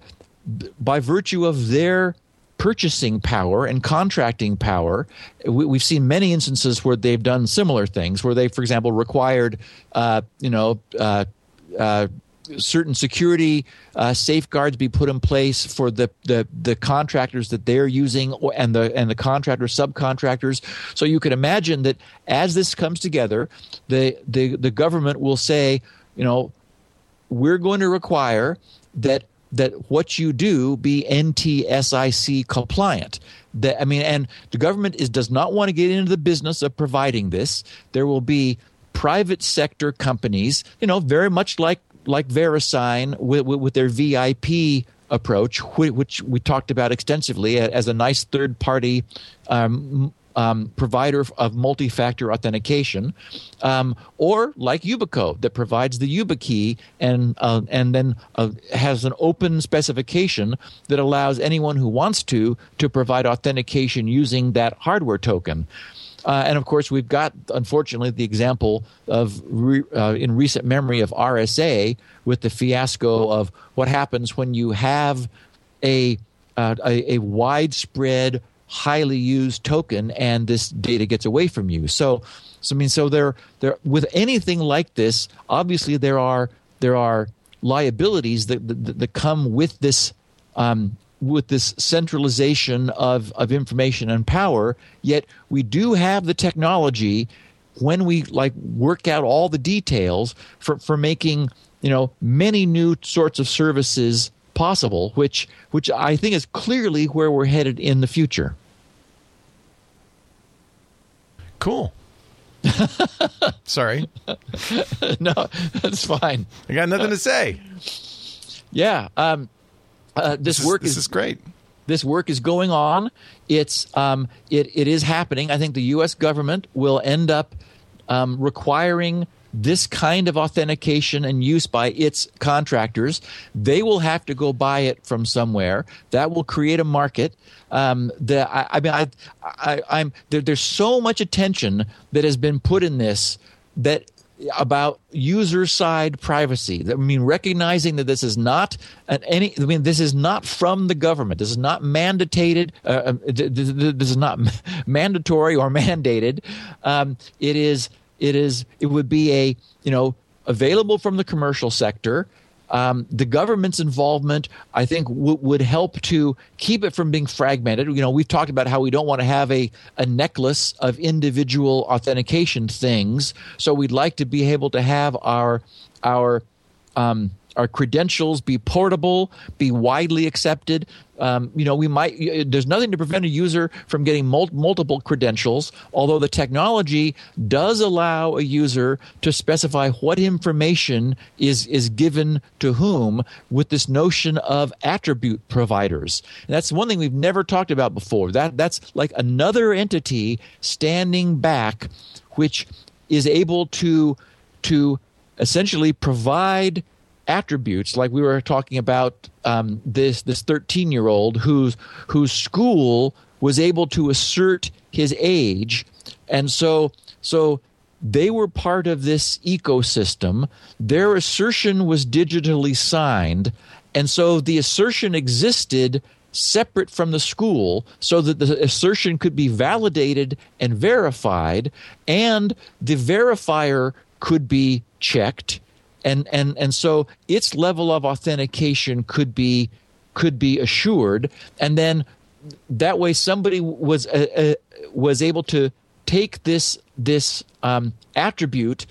by virtue of their purchasing power and contracting power. We, have seen many instances where they've done similar things, where they, for example, required, uh, you know, uh, uh, certain security uh, safeguards be put in place for the, the, the contractors that they're using and the and the contractor subcontractors. So you can imagine that as this comes together, the the, the government will say, you know, we're going to require that that what you do be NTSIC compliant. That I mean, and the government is does not want to get into the business of providing this. There will be private sector companies, you know, very much like like VeriSign with, with, with their VIP approach, which we talked about extensively as a nice third party um, um, provider of multi-factor authentication, um, or like Yubico that provides the YubiKey and uh, and then uh, has an open specification that allows anyone who wants to to provide authentication using that hardware token. Uh, and of course, we've got, unfortunately, the example of re, uh, in recent memory of RSA with the fiasco of what happens when you have a, uh, a, a widespread highly used token and this data gets away from you. So, so I mean, so there, there with anything like this, obviously there are there are liabilities that that, that come with this um, with this centralization of of information and power. Yet we do have the technology when we like work out all the details for for making you know many new sorts of services possible, which which I think is clearly where we're headed in the future. Cool. Sorry. no, that's fine. I got nothing to say. Yeah. Um, uh, this, this, work is, is, is great. This work is going on. It's um, it it is happening. I think the U.S. government will end up um, requiring this kind of authentication and use by its contractors. They will have to go buy it from somewhere. That will create a market. Um, the, I, I mean, I, I, am there, there's so much attention that has been put in this that about user side privacy. I mean, recognizing that this is not an any. I mean, this is not from the government. This is not mandated. Uh, um, this is not mandatory or mandated. Um, it is it is it would be a you know available from the commercial sector. Um, the government's involvement, I think, w- would help to keep it from being fragmented. You know, we've talked about how we don't want to have a, a necklace of individual authentication things. So we'd like to be able to have our our um, our credentials be portable, be widely accepted. Um, you know, we might. There's nothing to prevent a user from getting mul- multiple credentials. Although the technology does allow a user to specify what information is is given to whom, with this notion of attribute providers. And that's one thing we've never talked about before. That that's like another entity standing back, which is able to to essentially provide attributes like we were talking about um, this this 13 year old whose whose school was able to assert his age. And so so they were part of this ecosystem. Their assertion was digitally signed. And so the assertion existed separate from the school so that the assertion could be validated and verified and the verifier could be checked and and and so its level of authentication could be could be assured and then that way somebody was uh, uh, was able to take this this um, attribute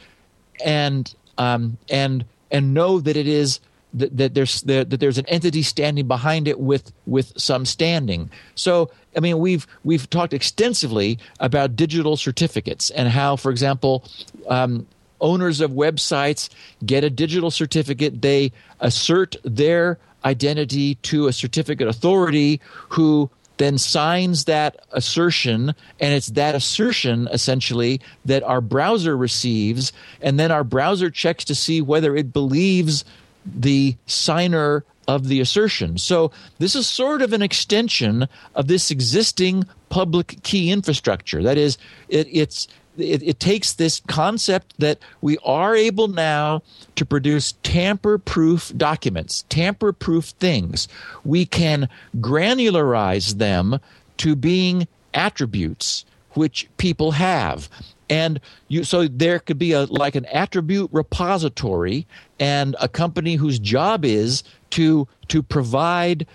and um, and and know that it is that, that there's that, that there's an entity standing behind it with with some standing. So I mean we've we've talked extensively about digital certificates and how, for example, um, owners of websites get a digital certificate. They assert their identity to a certificate authority who then signs that assertion and it's that assertion essentially that our browser receives and then our browser checks to see whether it believes the signer of the assertion. So this is sort of an extension of this existing public key infrastructure. That is, it, it's it, it takes this concept that we are able now to produce tamper proof documents, tamper proof things. We can granularize them to being attributes which people have and you so there could be a like an attribute repository and a company whose job is to to provide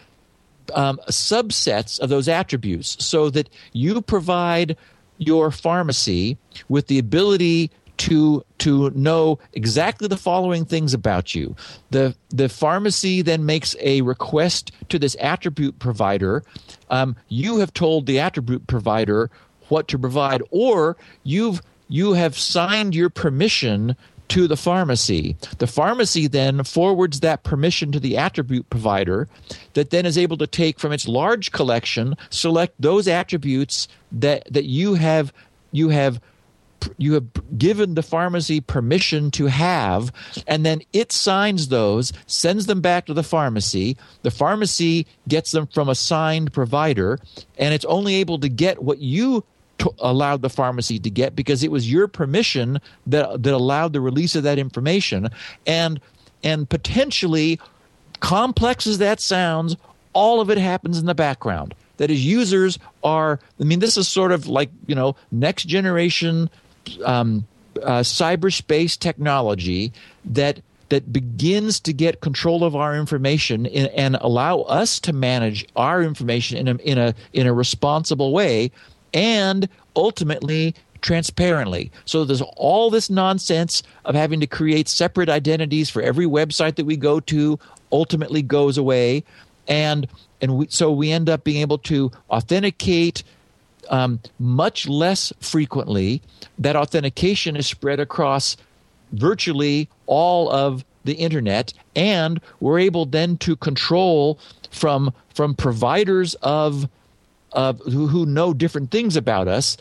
um, subsets of those attributes so that you provide your pharmacy with the ability to to know exactly the following things about you. The the pharmacy then makes a request to this attribute provider. Um, you have told the attribute provider what to provide, or you've you have signed your permission to the pharmacy. The pharmacy then forwards that permission to the attribute provider that then is able to take from its large collection, select those attributes that, that you have you have you have given the pharmacy permission to have, and then it signs those, sends them back to the pharmacy. The pharmacy gets them from a signed provider, and it's only able to get what you t- allowed the pharmacy to get because it was your permission that that allowed the release of that information. And and potentially complex as that sounds all of it happens in the background. That is users are i mean this is sort of like you know next generation um, uh, cyberspace technology that that begins to get control of our information in, and allow us to manage our information in a, in a in a responsible way and ultimately transparently. So there's all this nonsense of having to create separate identities for every website that we go to ultimately goes away and and we, so we end up being able to authenticate um, much less frequently. That authentication is spread across virtually all of the internet, and we're able then to control from from providers of uh, who, who know different things about us,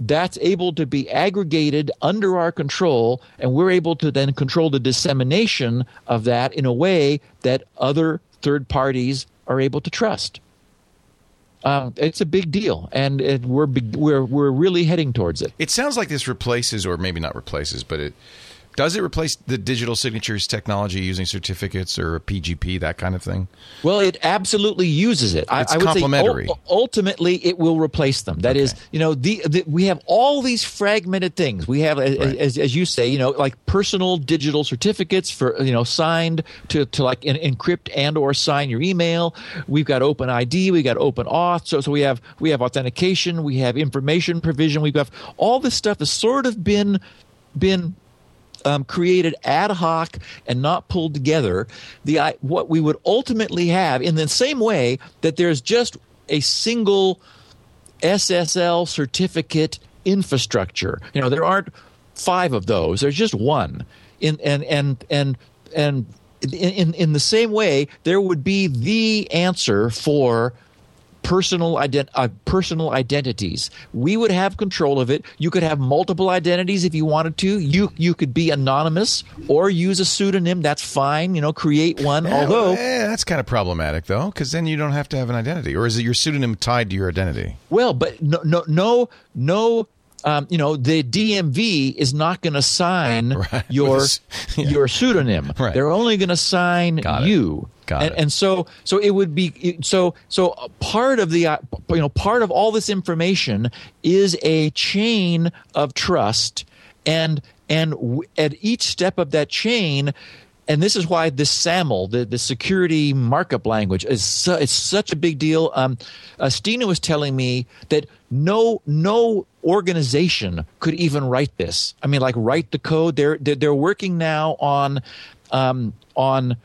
that's able to be aggregated under our control, and we're able to then control the dissemination of that in a way that other third parties are able to trust. Uh, it's a big deal, and it, we're we're we're really heading towards it. It sounds like this replaces, or maybe not replaces, but it does it replace the digital signatures technology using certificates or a PGP, that kind of thing? Well, it absolutely uses it. It's I, I would complementary. Say, ultimately, it will replace them. That Okay. is, you know, the, the we have all these fragmented things. We have, as, Right. as, as you say, you know, like personal digital certificates for you know signed to to like en- encrypt and or sign your email. We've got Open ID. We got Open Auth. So so we have we have authentication. We have information provision. We've got all this stuff has sort of been been um, created ad hoc and not pulled together, the what we would ultimately have in the same way that there's just a single SSL certificate infrastructure. You know, there aren't five of those. There's just one. In and and and and in in, in the same way, there would be the answer for personal ident- uh, personal identities. We would have control of it. You could have multiple identities if you wanted to. You you could be anonymous or use a pseudonym. That's fine. You know, create one. Yeah, Although, well, eh, that's kind of problematic, though, because then you don't have to have an identity, or is it your pseudonym tied to your identity? well, but no no no no. Um, you know, the DMV is not going to sign Right. your With a s- yeah. your pseudonym. Right. They're only going to sign Got it. you. Got and, it. and so so it would be so so part of the uh, you know part of all this information is a chain of trust and and w- at each step of that chain and this is why this SAML, the, the security markup language, is su- it's such a big deal. Um, uh, Stina was telling me that no no organization could even write this. I mean, like write the code. They're they're, they're working now on um, on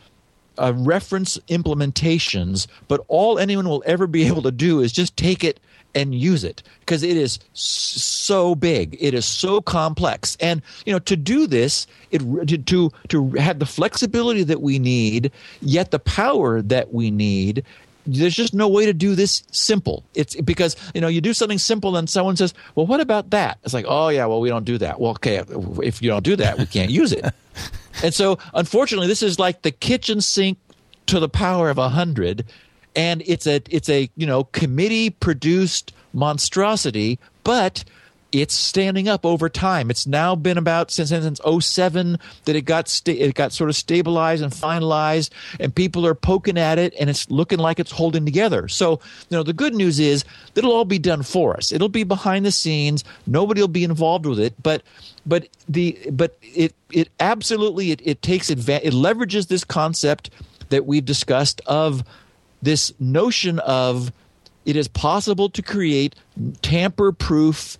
uh, reference implementations, but all anyone will ever be able to do is just take it and use it because it is so big, it is so complex, and you know to do this, it to to, to have the flexibility that we need, yet the power that we need. There's just no way to do this simple. It's because you know you do something simple and someone says, "Well, what about that?" It's like, "Oh yeah, well we don't do that." Well, okay, if you don't do that, we can't use it. And so, unfortunately, this is like the kitchen sink to the power of a hundred, and it's a it's a you know committee produced monstrosity, but it's standing up over time. It's now been about since since 07 that it got sta- it got sort of stabilized and finalized, and people are poking at it, and it's looking like it's holding together. So you know the good news is it'll all be done for us. It'll be behind the scenes. Nobody will be involved with it, but but the but it it absolutely it, it takes advantage. It leverages this concept that we've discussed of this notion of it is possible to create tamper proof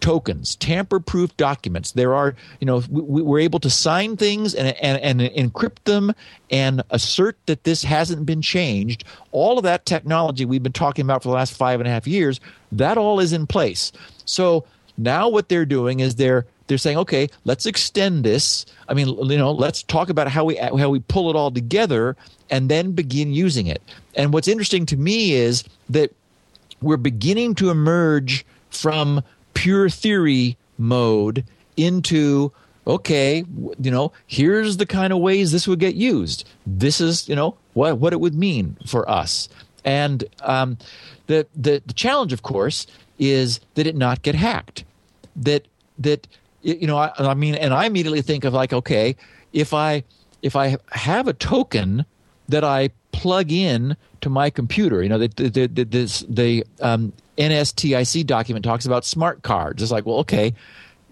tokens, tamper proof documents. There are, you know, we, we're able to sign things and, and, and encrypt them and assert that this hasn't been changed. All of that technology we've been talking about for the last five and a half years, that all is in place. So now what they're doing is they're they're saying, okay, let's extend this. I mean, you know, let's talk about how we how we pull it all together and then begin using it. And what's interesting to me is that we're beginning to emerge from pure theory mode into okay you know here's the kind of ways this would get used. This is you know what what it would mean for us. And um, the, the the challenge of course is that it not get hacked. That that you know I, I mean and i immediately think of like okay if i if i have a token that i plug in to my computer. You know, the the the, this, the um, NSTIC document talks about smart cards. It's like, well, okay,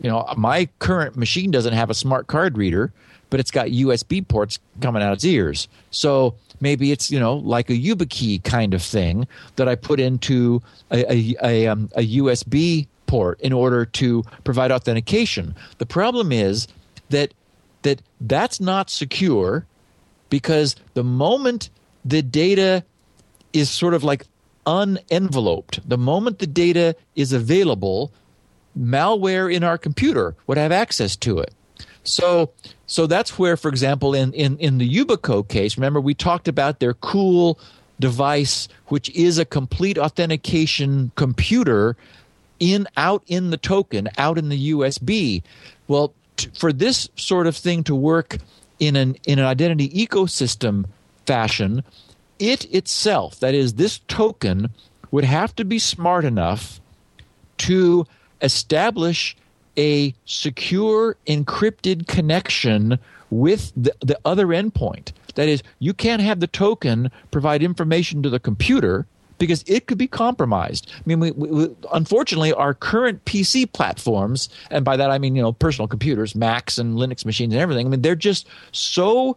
you know, my current machine doesn't have a smart card reader, but it's got USB ports coming out its ears. So maybe it's you know like a YubiKey kind of thing that I put into a a, a, um, a USB port in order to provide authentication. The problem is that that that's not secure because the moment the data is sort of like unenveloped. The moment the data is available, malware in our computer would have access to it. So, so that's where, for example, in, in, in the Yubico case, remember we talked about their cool device, which is a complete authentication computer in out in the token, out in the USB. Well, t- for this sort of thing to work in an in an identity ecosystem fashion, it itself, that is, this token, would have to be smart enough to establish a secure encrypted connection with the, the other endpoint. That is, you can't have the token provide information to the computer because it could be compromised. I mean, we, we, unfortunately, our current PC platforms, and by that I mean you know personal computers, Macs and Linux machines and everything. I mean, they're just so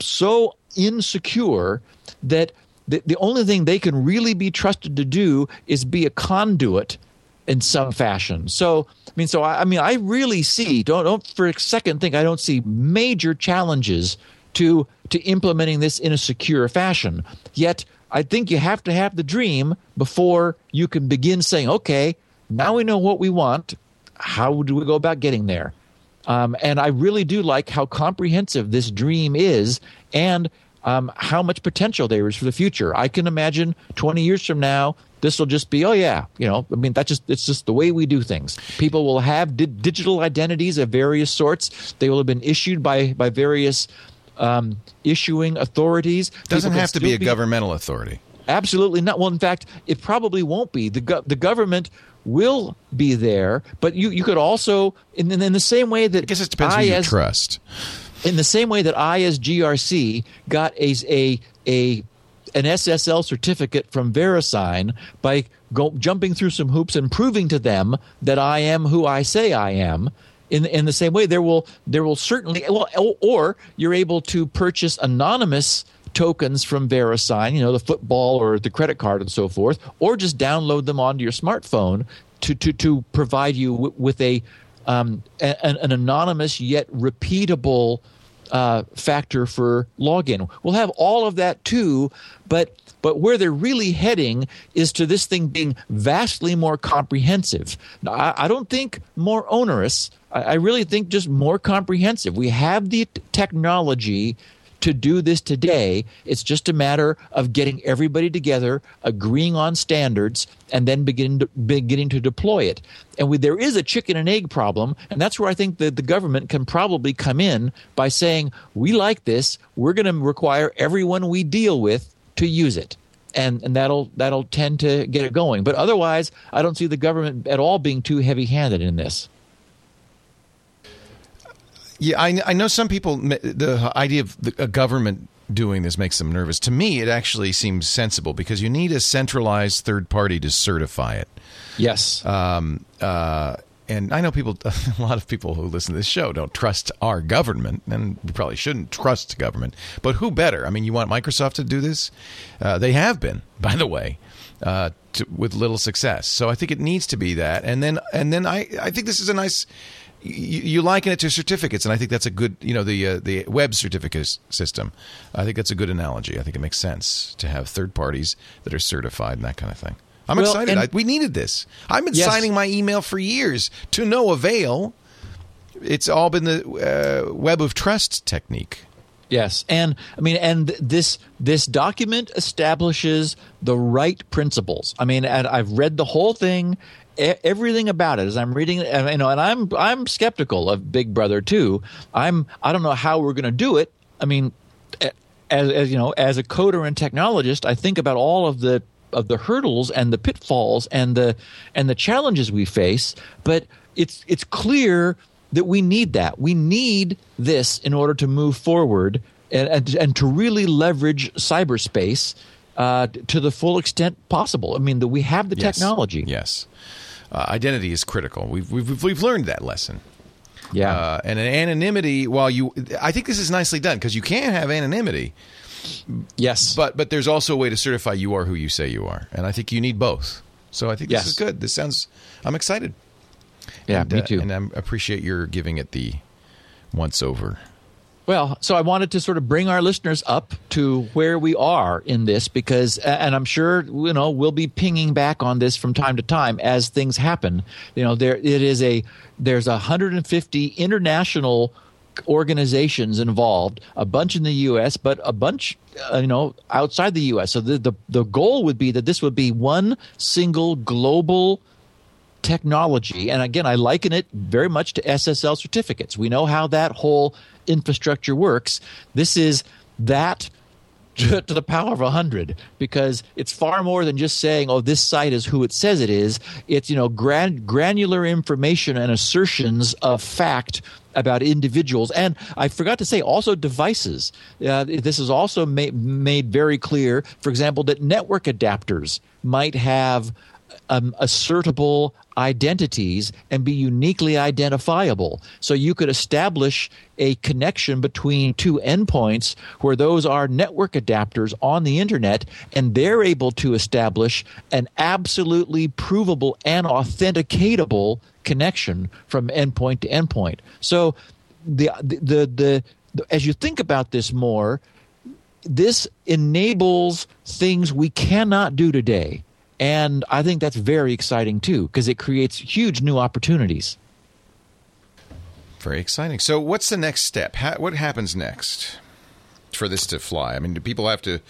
so insecure that the, the only thing they can really be trusted to do is be a conduit in some fashion. So, I mean, so I, I, mean, I really see don't don't for a second think I don't see major challenges to to implementing this in a secure fashion. Yet, I think you have to have the dream before you can begin saying, okay, now we know what we want. How do we go about getting there? Um, and I really do like how comprehensive this dream is, and um, how much potential there is for the future. I can imagine 20 years from now, this will just be, oh yeah, you know, I mean, that's just, it's just the way we do things. People will have di- digital identities of various sorts. They will have been issued by, by various um, issuing authorities. Doesn't have to be a be, governmental authority. Absolutely not. Well, in fact, it probably won't be. The, go- the government will be there, but you, you could also, in, in the same way that I guess it depends I, who you as, trust in the same way that I, as GRC, got a, a, a an SSL certificate from VeriSign by go, jumping through some hoops and proving to them that I am who I say I am. In, in the same way, there will there will certainly well, or you're able to purchase anonymous tokens from VeriSign, you know, the football or the credit card and so forth, or just download them onto your smartphone to to to provide you w- with a um, an, an anonymous yet repeatable uh, factor for login. We'll have all of that too, but but where they're really heading is to this thing being vastly more comprehensive. Now, I, I don't think more onerous. I, I really think just more comprehensive. We have the t- technology to do this today. It's just a matter of getting everybody together, agreeing on standards, and then beginning to, beginning to deploy it. And we, there is a chicken and egg problem, and that's where I think that the government can probably come in by saying, "We like this. We're going to require everyone we deal with to use it." and and that'll that'll tend to get it going. But otherwise, I don't see the government at all being too heavy-handed in this. Yeah, I, I know some people. The idea of the, a government doing this makes them nervous. To me, it actually seems sensible because you need a centralized third party to certify it. Yes. Um, uh, and I know people, a lot of people who listen to this show don't trust our government, and we probably shouldn't trust government. But who better? I mean, you want Microsoft to do this? Uh, they have been, by the way, uh, to, with little success. So I think it needs to be that. And then, and then I, I think this is a nice. You, you liken it to certificates, and I think that's a good, you know, the uh, the web certificate system. I think that's a good analogy. I think it makes sense to have third parties that are certified and that kind of thing. I'm Well, excited. I, we needed this. I've been Yes. signing my email for years to no avail. It's all been the uh, web of trust technique. Yes, and I mean, and this this document establishes the right principles. I mean, and I've read the whole thing, everything about it. As I'm reading, and, you know, and I'm I'm skeptical of Big Brother too. I'm I don't know how we're going to do it. I mean, as, as you know, as a coder and technologist, I think about all of the of the hurdles and the pitfalls and the and the challenges we face. But it's it's clear that we need that. We need this in order to move forward and and, and to really leverage cyberspace uh, to the full extent possible. I mean, that we have the Yes. technology. Yes, uh, identity is critical. We've, we've we've learned that lesson. Yeah. Uh, and an anonymity, while you, I think this is nicely done because you can have anonymity, yes. but but there's also a way to certify you are who you say you are, and I think you need both. So I think this Yes. is good. This sounds. I'm excited. yeah, and, me uh, too. and I appreciate your giving it the once over. Well, so I wanted to sort of bring our listeners up to where we are in this because, and I'm sure you know we'll be pinging back on this from time to time as things happen. You know, there it is a there's 150 international organizations involved, a bunch in the U.S., but a bunch uh, you know outside the U.S. So the, the the goal would be that this would be one single global technology. And again, I liken it very much to SSL certificates. We know how that whole infrastructure works. This is that to the power of 100 because it's far more than just saying oh this site is who it says it is it's you know gran- granular information and assertions of fact about individuals and i forgot to say also devices uh, this is also ma- made very clear for example that network adapters might have um, assertable identities and be uniquely identifiable. So you could establish a connection between two endpoints where those are network adapters on the internet, and they're able to establish an absolutely provable and authenticatable connection from endpoint to endpoint. So the the the, the as you think about this more, this enables things we cannot do today. And I think that's very exciting too, because it creates huge new opportunities. Very exciting. So, what's the next step? Ha- what happens next for this to fly? I mean, do people have to,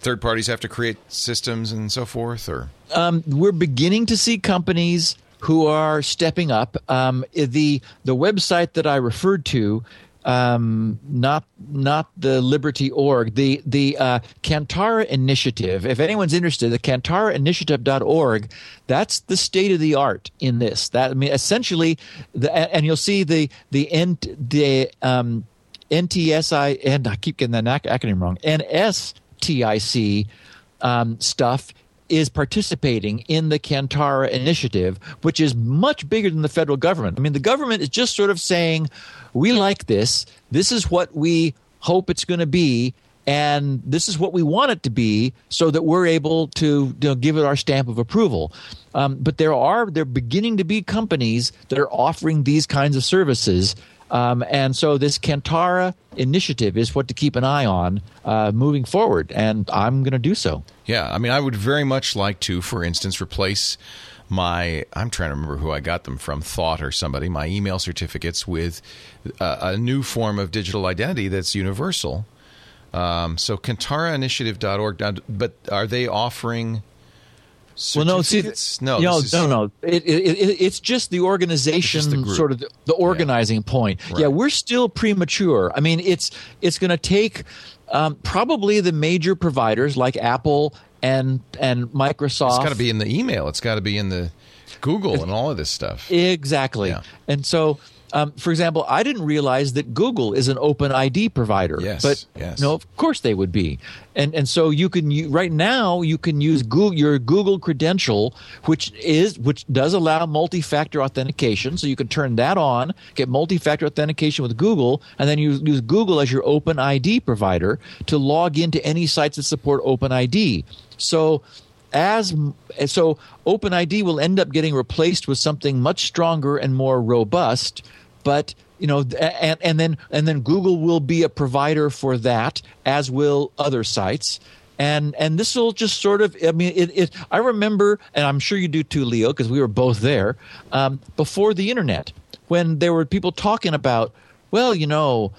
third parties have to create systems and so forth, or Um, we're beginning to see companies who are stepping up. Um, the the website that I referred to, um, not not the Liberty org, the the uh, Kantara Initiative. If anyone's interested, the KantaraInitiative.org. That's the state of the art in this. That I mean, essentially, the, and you'll see the the N, the um, NTSI and I keep getting that ac- acronym wrong. NSTIC um, stuff is participating in the Kantara initiative, which is much bigger than the federal government. I mean, the government is just sort of saying, "We like this. This is what we hope it's going to be." And this is what we want it to be, so that we're able to you know, give it our stamp of approval. Um, but there are there are beginning to be companies that are offering these kinds of services um, and so this Kantara initiative is what to keep an eye on uh, moving forward, and I'm going to do so. yeah? I mean, I would very much like to, for instance, replace my I'm trying to remember who I got them from, Thawte or somebody, my email certificates with uh, a new form of digital identity that's universal. Um, so KantaraInitiative.org. But are they offering? Well, no, see, no, you know, is- no, no. It, it, it, it's just the organization, just the sort of the, the organizing point. Yeah, we're still premature. I mean, it's it's going to take um, probably the major providers like Apple and and Microsoft. It's got to be in the email. It's got to be in the Google and all of this stuff. Exactly. Yeah. And so, um, for example, I didn't realize that Google is an open ID provider. Yes, But yes. no, of course they would be. And and so you can u- right now you can use Google, your Google credential, which is which does allow multi-factor authentication. So you can turn that on, get multi-factor authentication with Google, and then you use Google as your open ID provider to log into any sites that support open ID. So as so OpenID will end up getting replaced with something much stronger and more robust, but you know and, and then and then Google will be a provider for that as will other sites. And and this will just sort of I mean it, it I remember and I'm sure you do too Leo because we were both there um, before the internet when there were people talking about well you know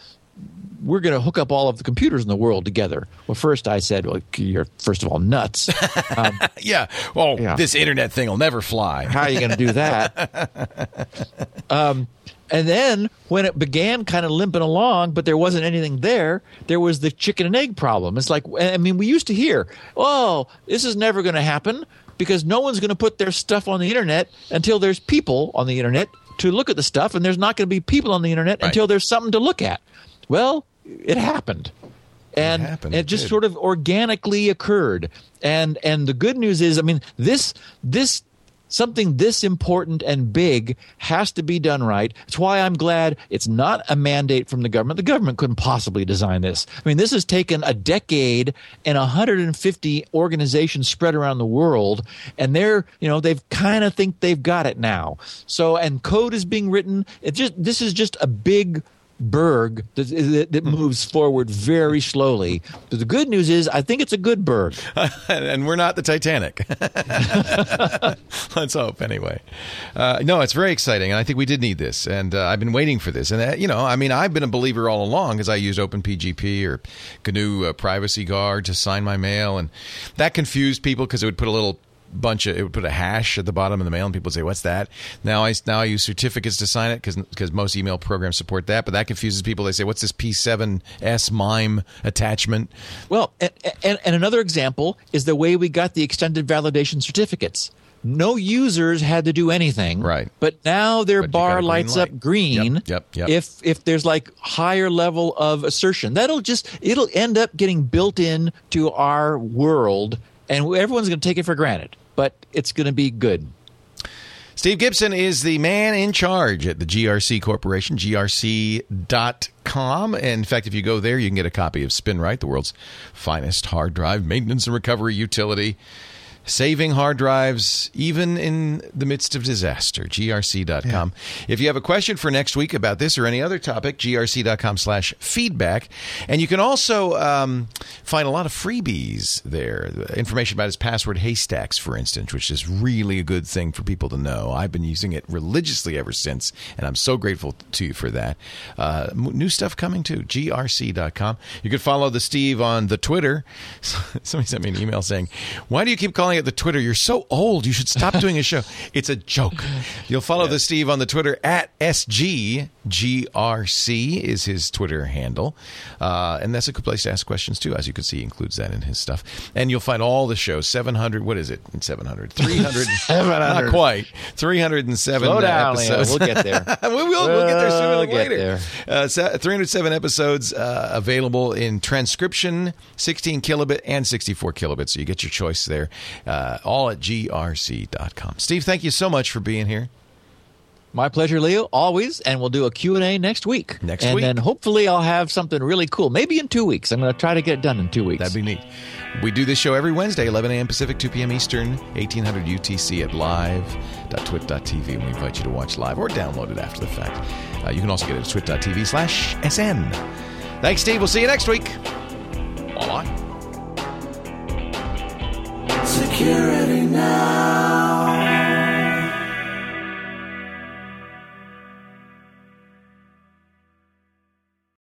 we're going to hook up all of the computers in the world together. Well, first I said, well, you're first of all nuts. Um, Yeah. Well, Yeah. this internet thing will never fly. how are you going to do that? Um, and then when it began kind of limping along, but there wasn't anything there, there was the chicken and egg problem. It's like, I mean, we used to hear, oh, this is never going to happen because no one's going to put their stuff on the internet until there's people on the internet to look at the stuff, and there's not going to be people on the internet Right. until there's something to look at. Well, it happened. And happened, it it just sort of organically occurred. And and the good news is, I mean, this this something this important and big has to be done right. It's why I'm glad it's not a mandate from the government. The government couldn't possibly design this. I mean, this has taken a decade and 150 organizations spread around the world, and they're, you know, they've kind of think they've got it now. So, and code is being written. It just this is just a big berg that, that, moves forward very slowly. But the good news is, I think it's a good berg. and we're not the Titanic. Let's hope, anyway. Uh, no, it's very exciting, and I think we did need this, and uh, I've been waiting for this. And uh, you know, I mean, I've been a believer all along because I used OpenPGP or GNU uh, Privacy Guard to sign my mail, and that confused people because it would put a little bunch of it would put a hash at the bottom of the mail and people would say what's that now i now i use certificates to sign it because because most email programs support that but that confuses people they say what's this p7s mime attachment Well, and, and, and another example is the way we got the extended validation certificates. No users had to do anything. Right. But now their But you got a bar lights light. up green. Yep, yep, yep. If if there's like higher level of assertion, that'll just it'll end up getting built in to our world, and everyone's going to take it for granted. But it's going to be good. Steve Gibson is the man in charge at the GRC Corporation, grc.com. And in fact, if you go there, you can get a copy of SpinRite, the world's finest hard drive maintenance and recovery utility. Saving hard drives even in the midst of disaster. grc.com. If you have a question for next week about this or any other topic, grc.com slash feedback. And you can also um, find a lot of freebies there. Information about his password haystacks, for instance, which is really a good thing for people to know. I've been using it religiously ever since, and I'm so grateful to you for that. Uh, new stuff coming too. grc.com. You can follow the Steve on the Twitter. Somebody sent me an email saying, Why do you keep calling it the Twitter? You're so old. You should stop doing a show. It's a joke. You'll follow the Steve on the Twitter at SGGRC is his Twitter handle. Uh, and that's a good place to ask questions too. As you can see, he includes that in his stuff. And you'll find all the shows 700, what is it? 700, 300, not quite, 307 Slow down, episodes. We'll get there. we will. We'll get there sooner We'll later. Uh, 307 episodes uh, available in transcription, 16 kilobit and 64 kilobit. So you get your choice there. Uh, all at grc.com. Steve, thank you so much for being here. My pleasure, Leo, always. And we'll do a Q&A next week. Next and week. And then hopefully I'll have something really cool. Maybe in two weeks. I'm going to try to get it done in two weeks. That'd be neat. We do this show every Wednesday, 11 a.m. Pacific, 2 p.m. Eastern, 1800 UTC at live.twit.tv. And we invite you to watch live or download it after the fact. Uh, you can also get it at twit.tv slash SN. Thanks, Steve. We'll see you next week. Bye-bye security now.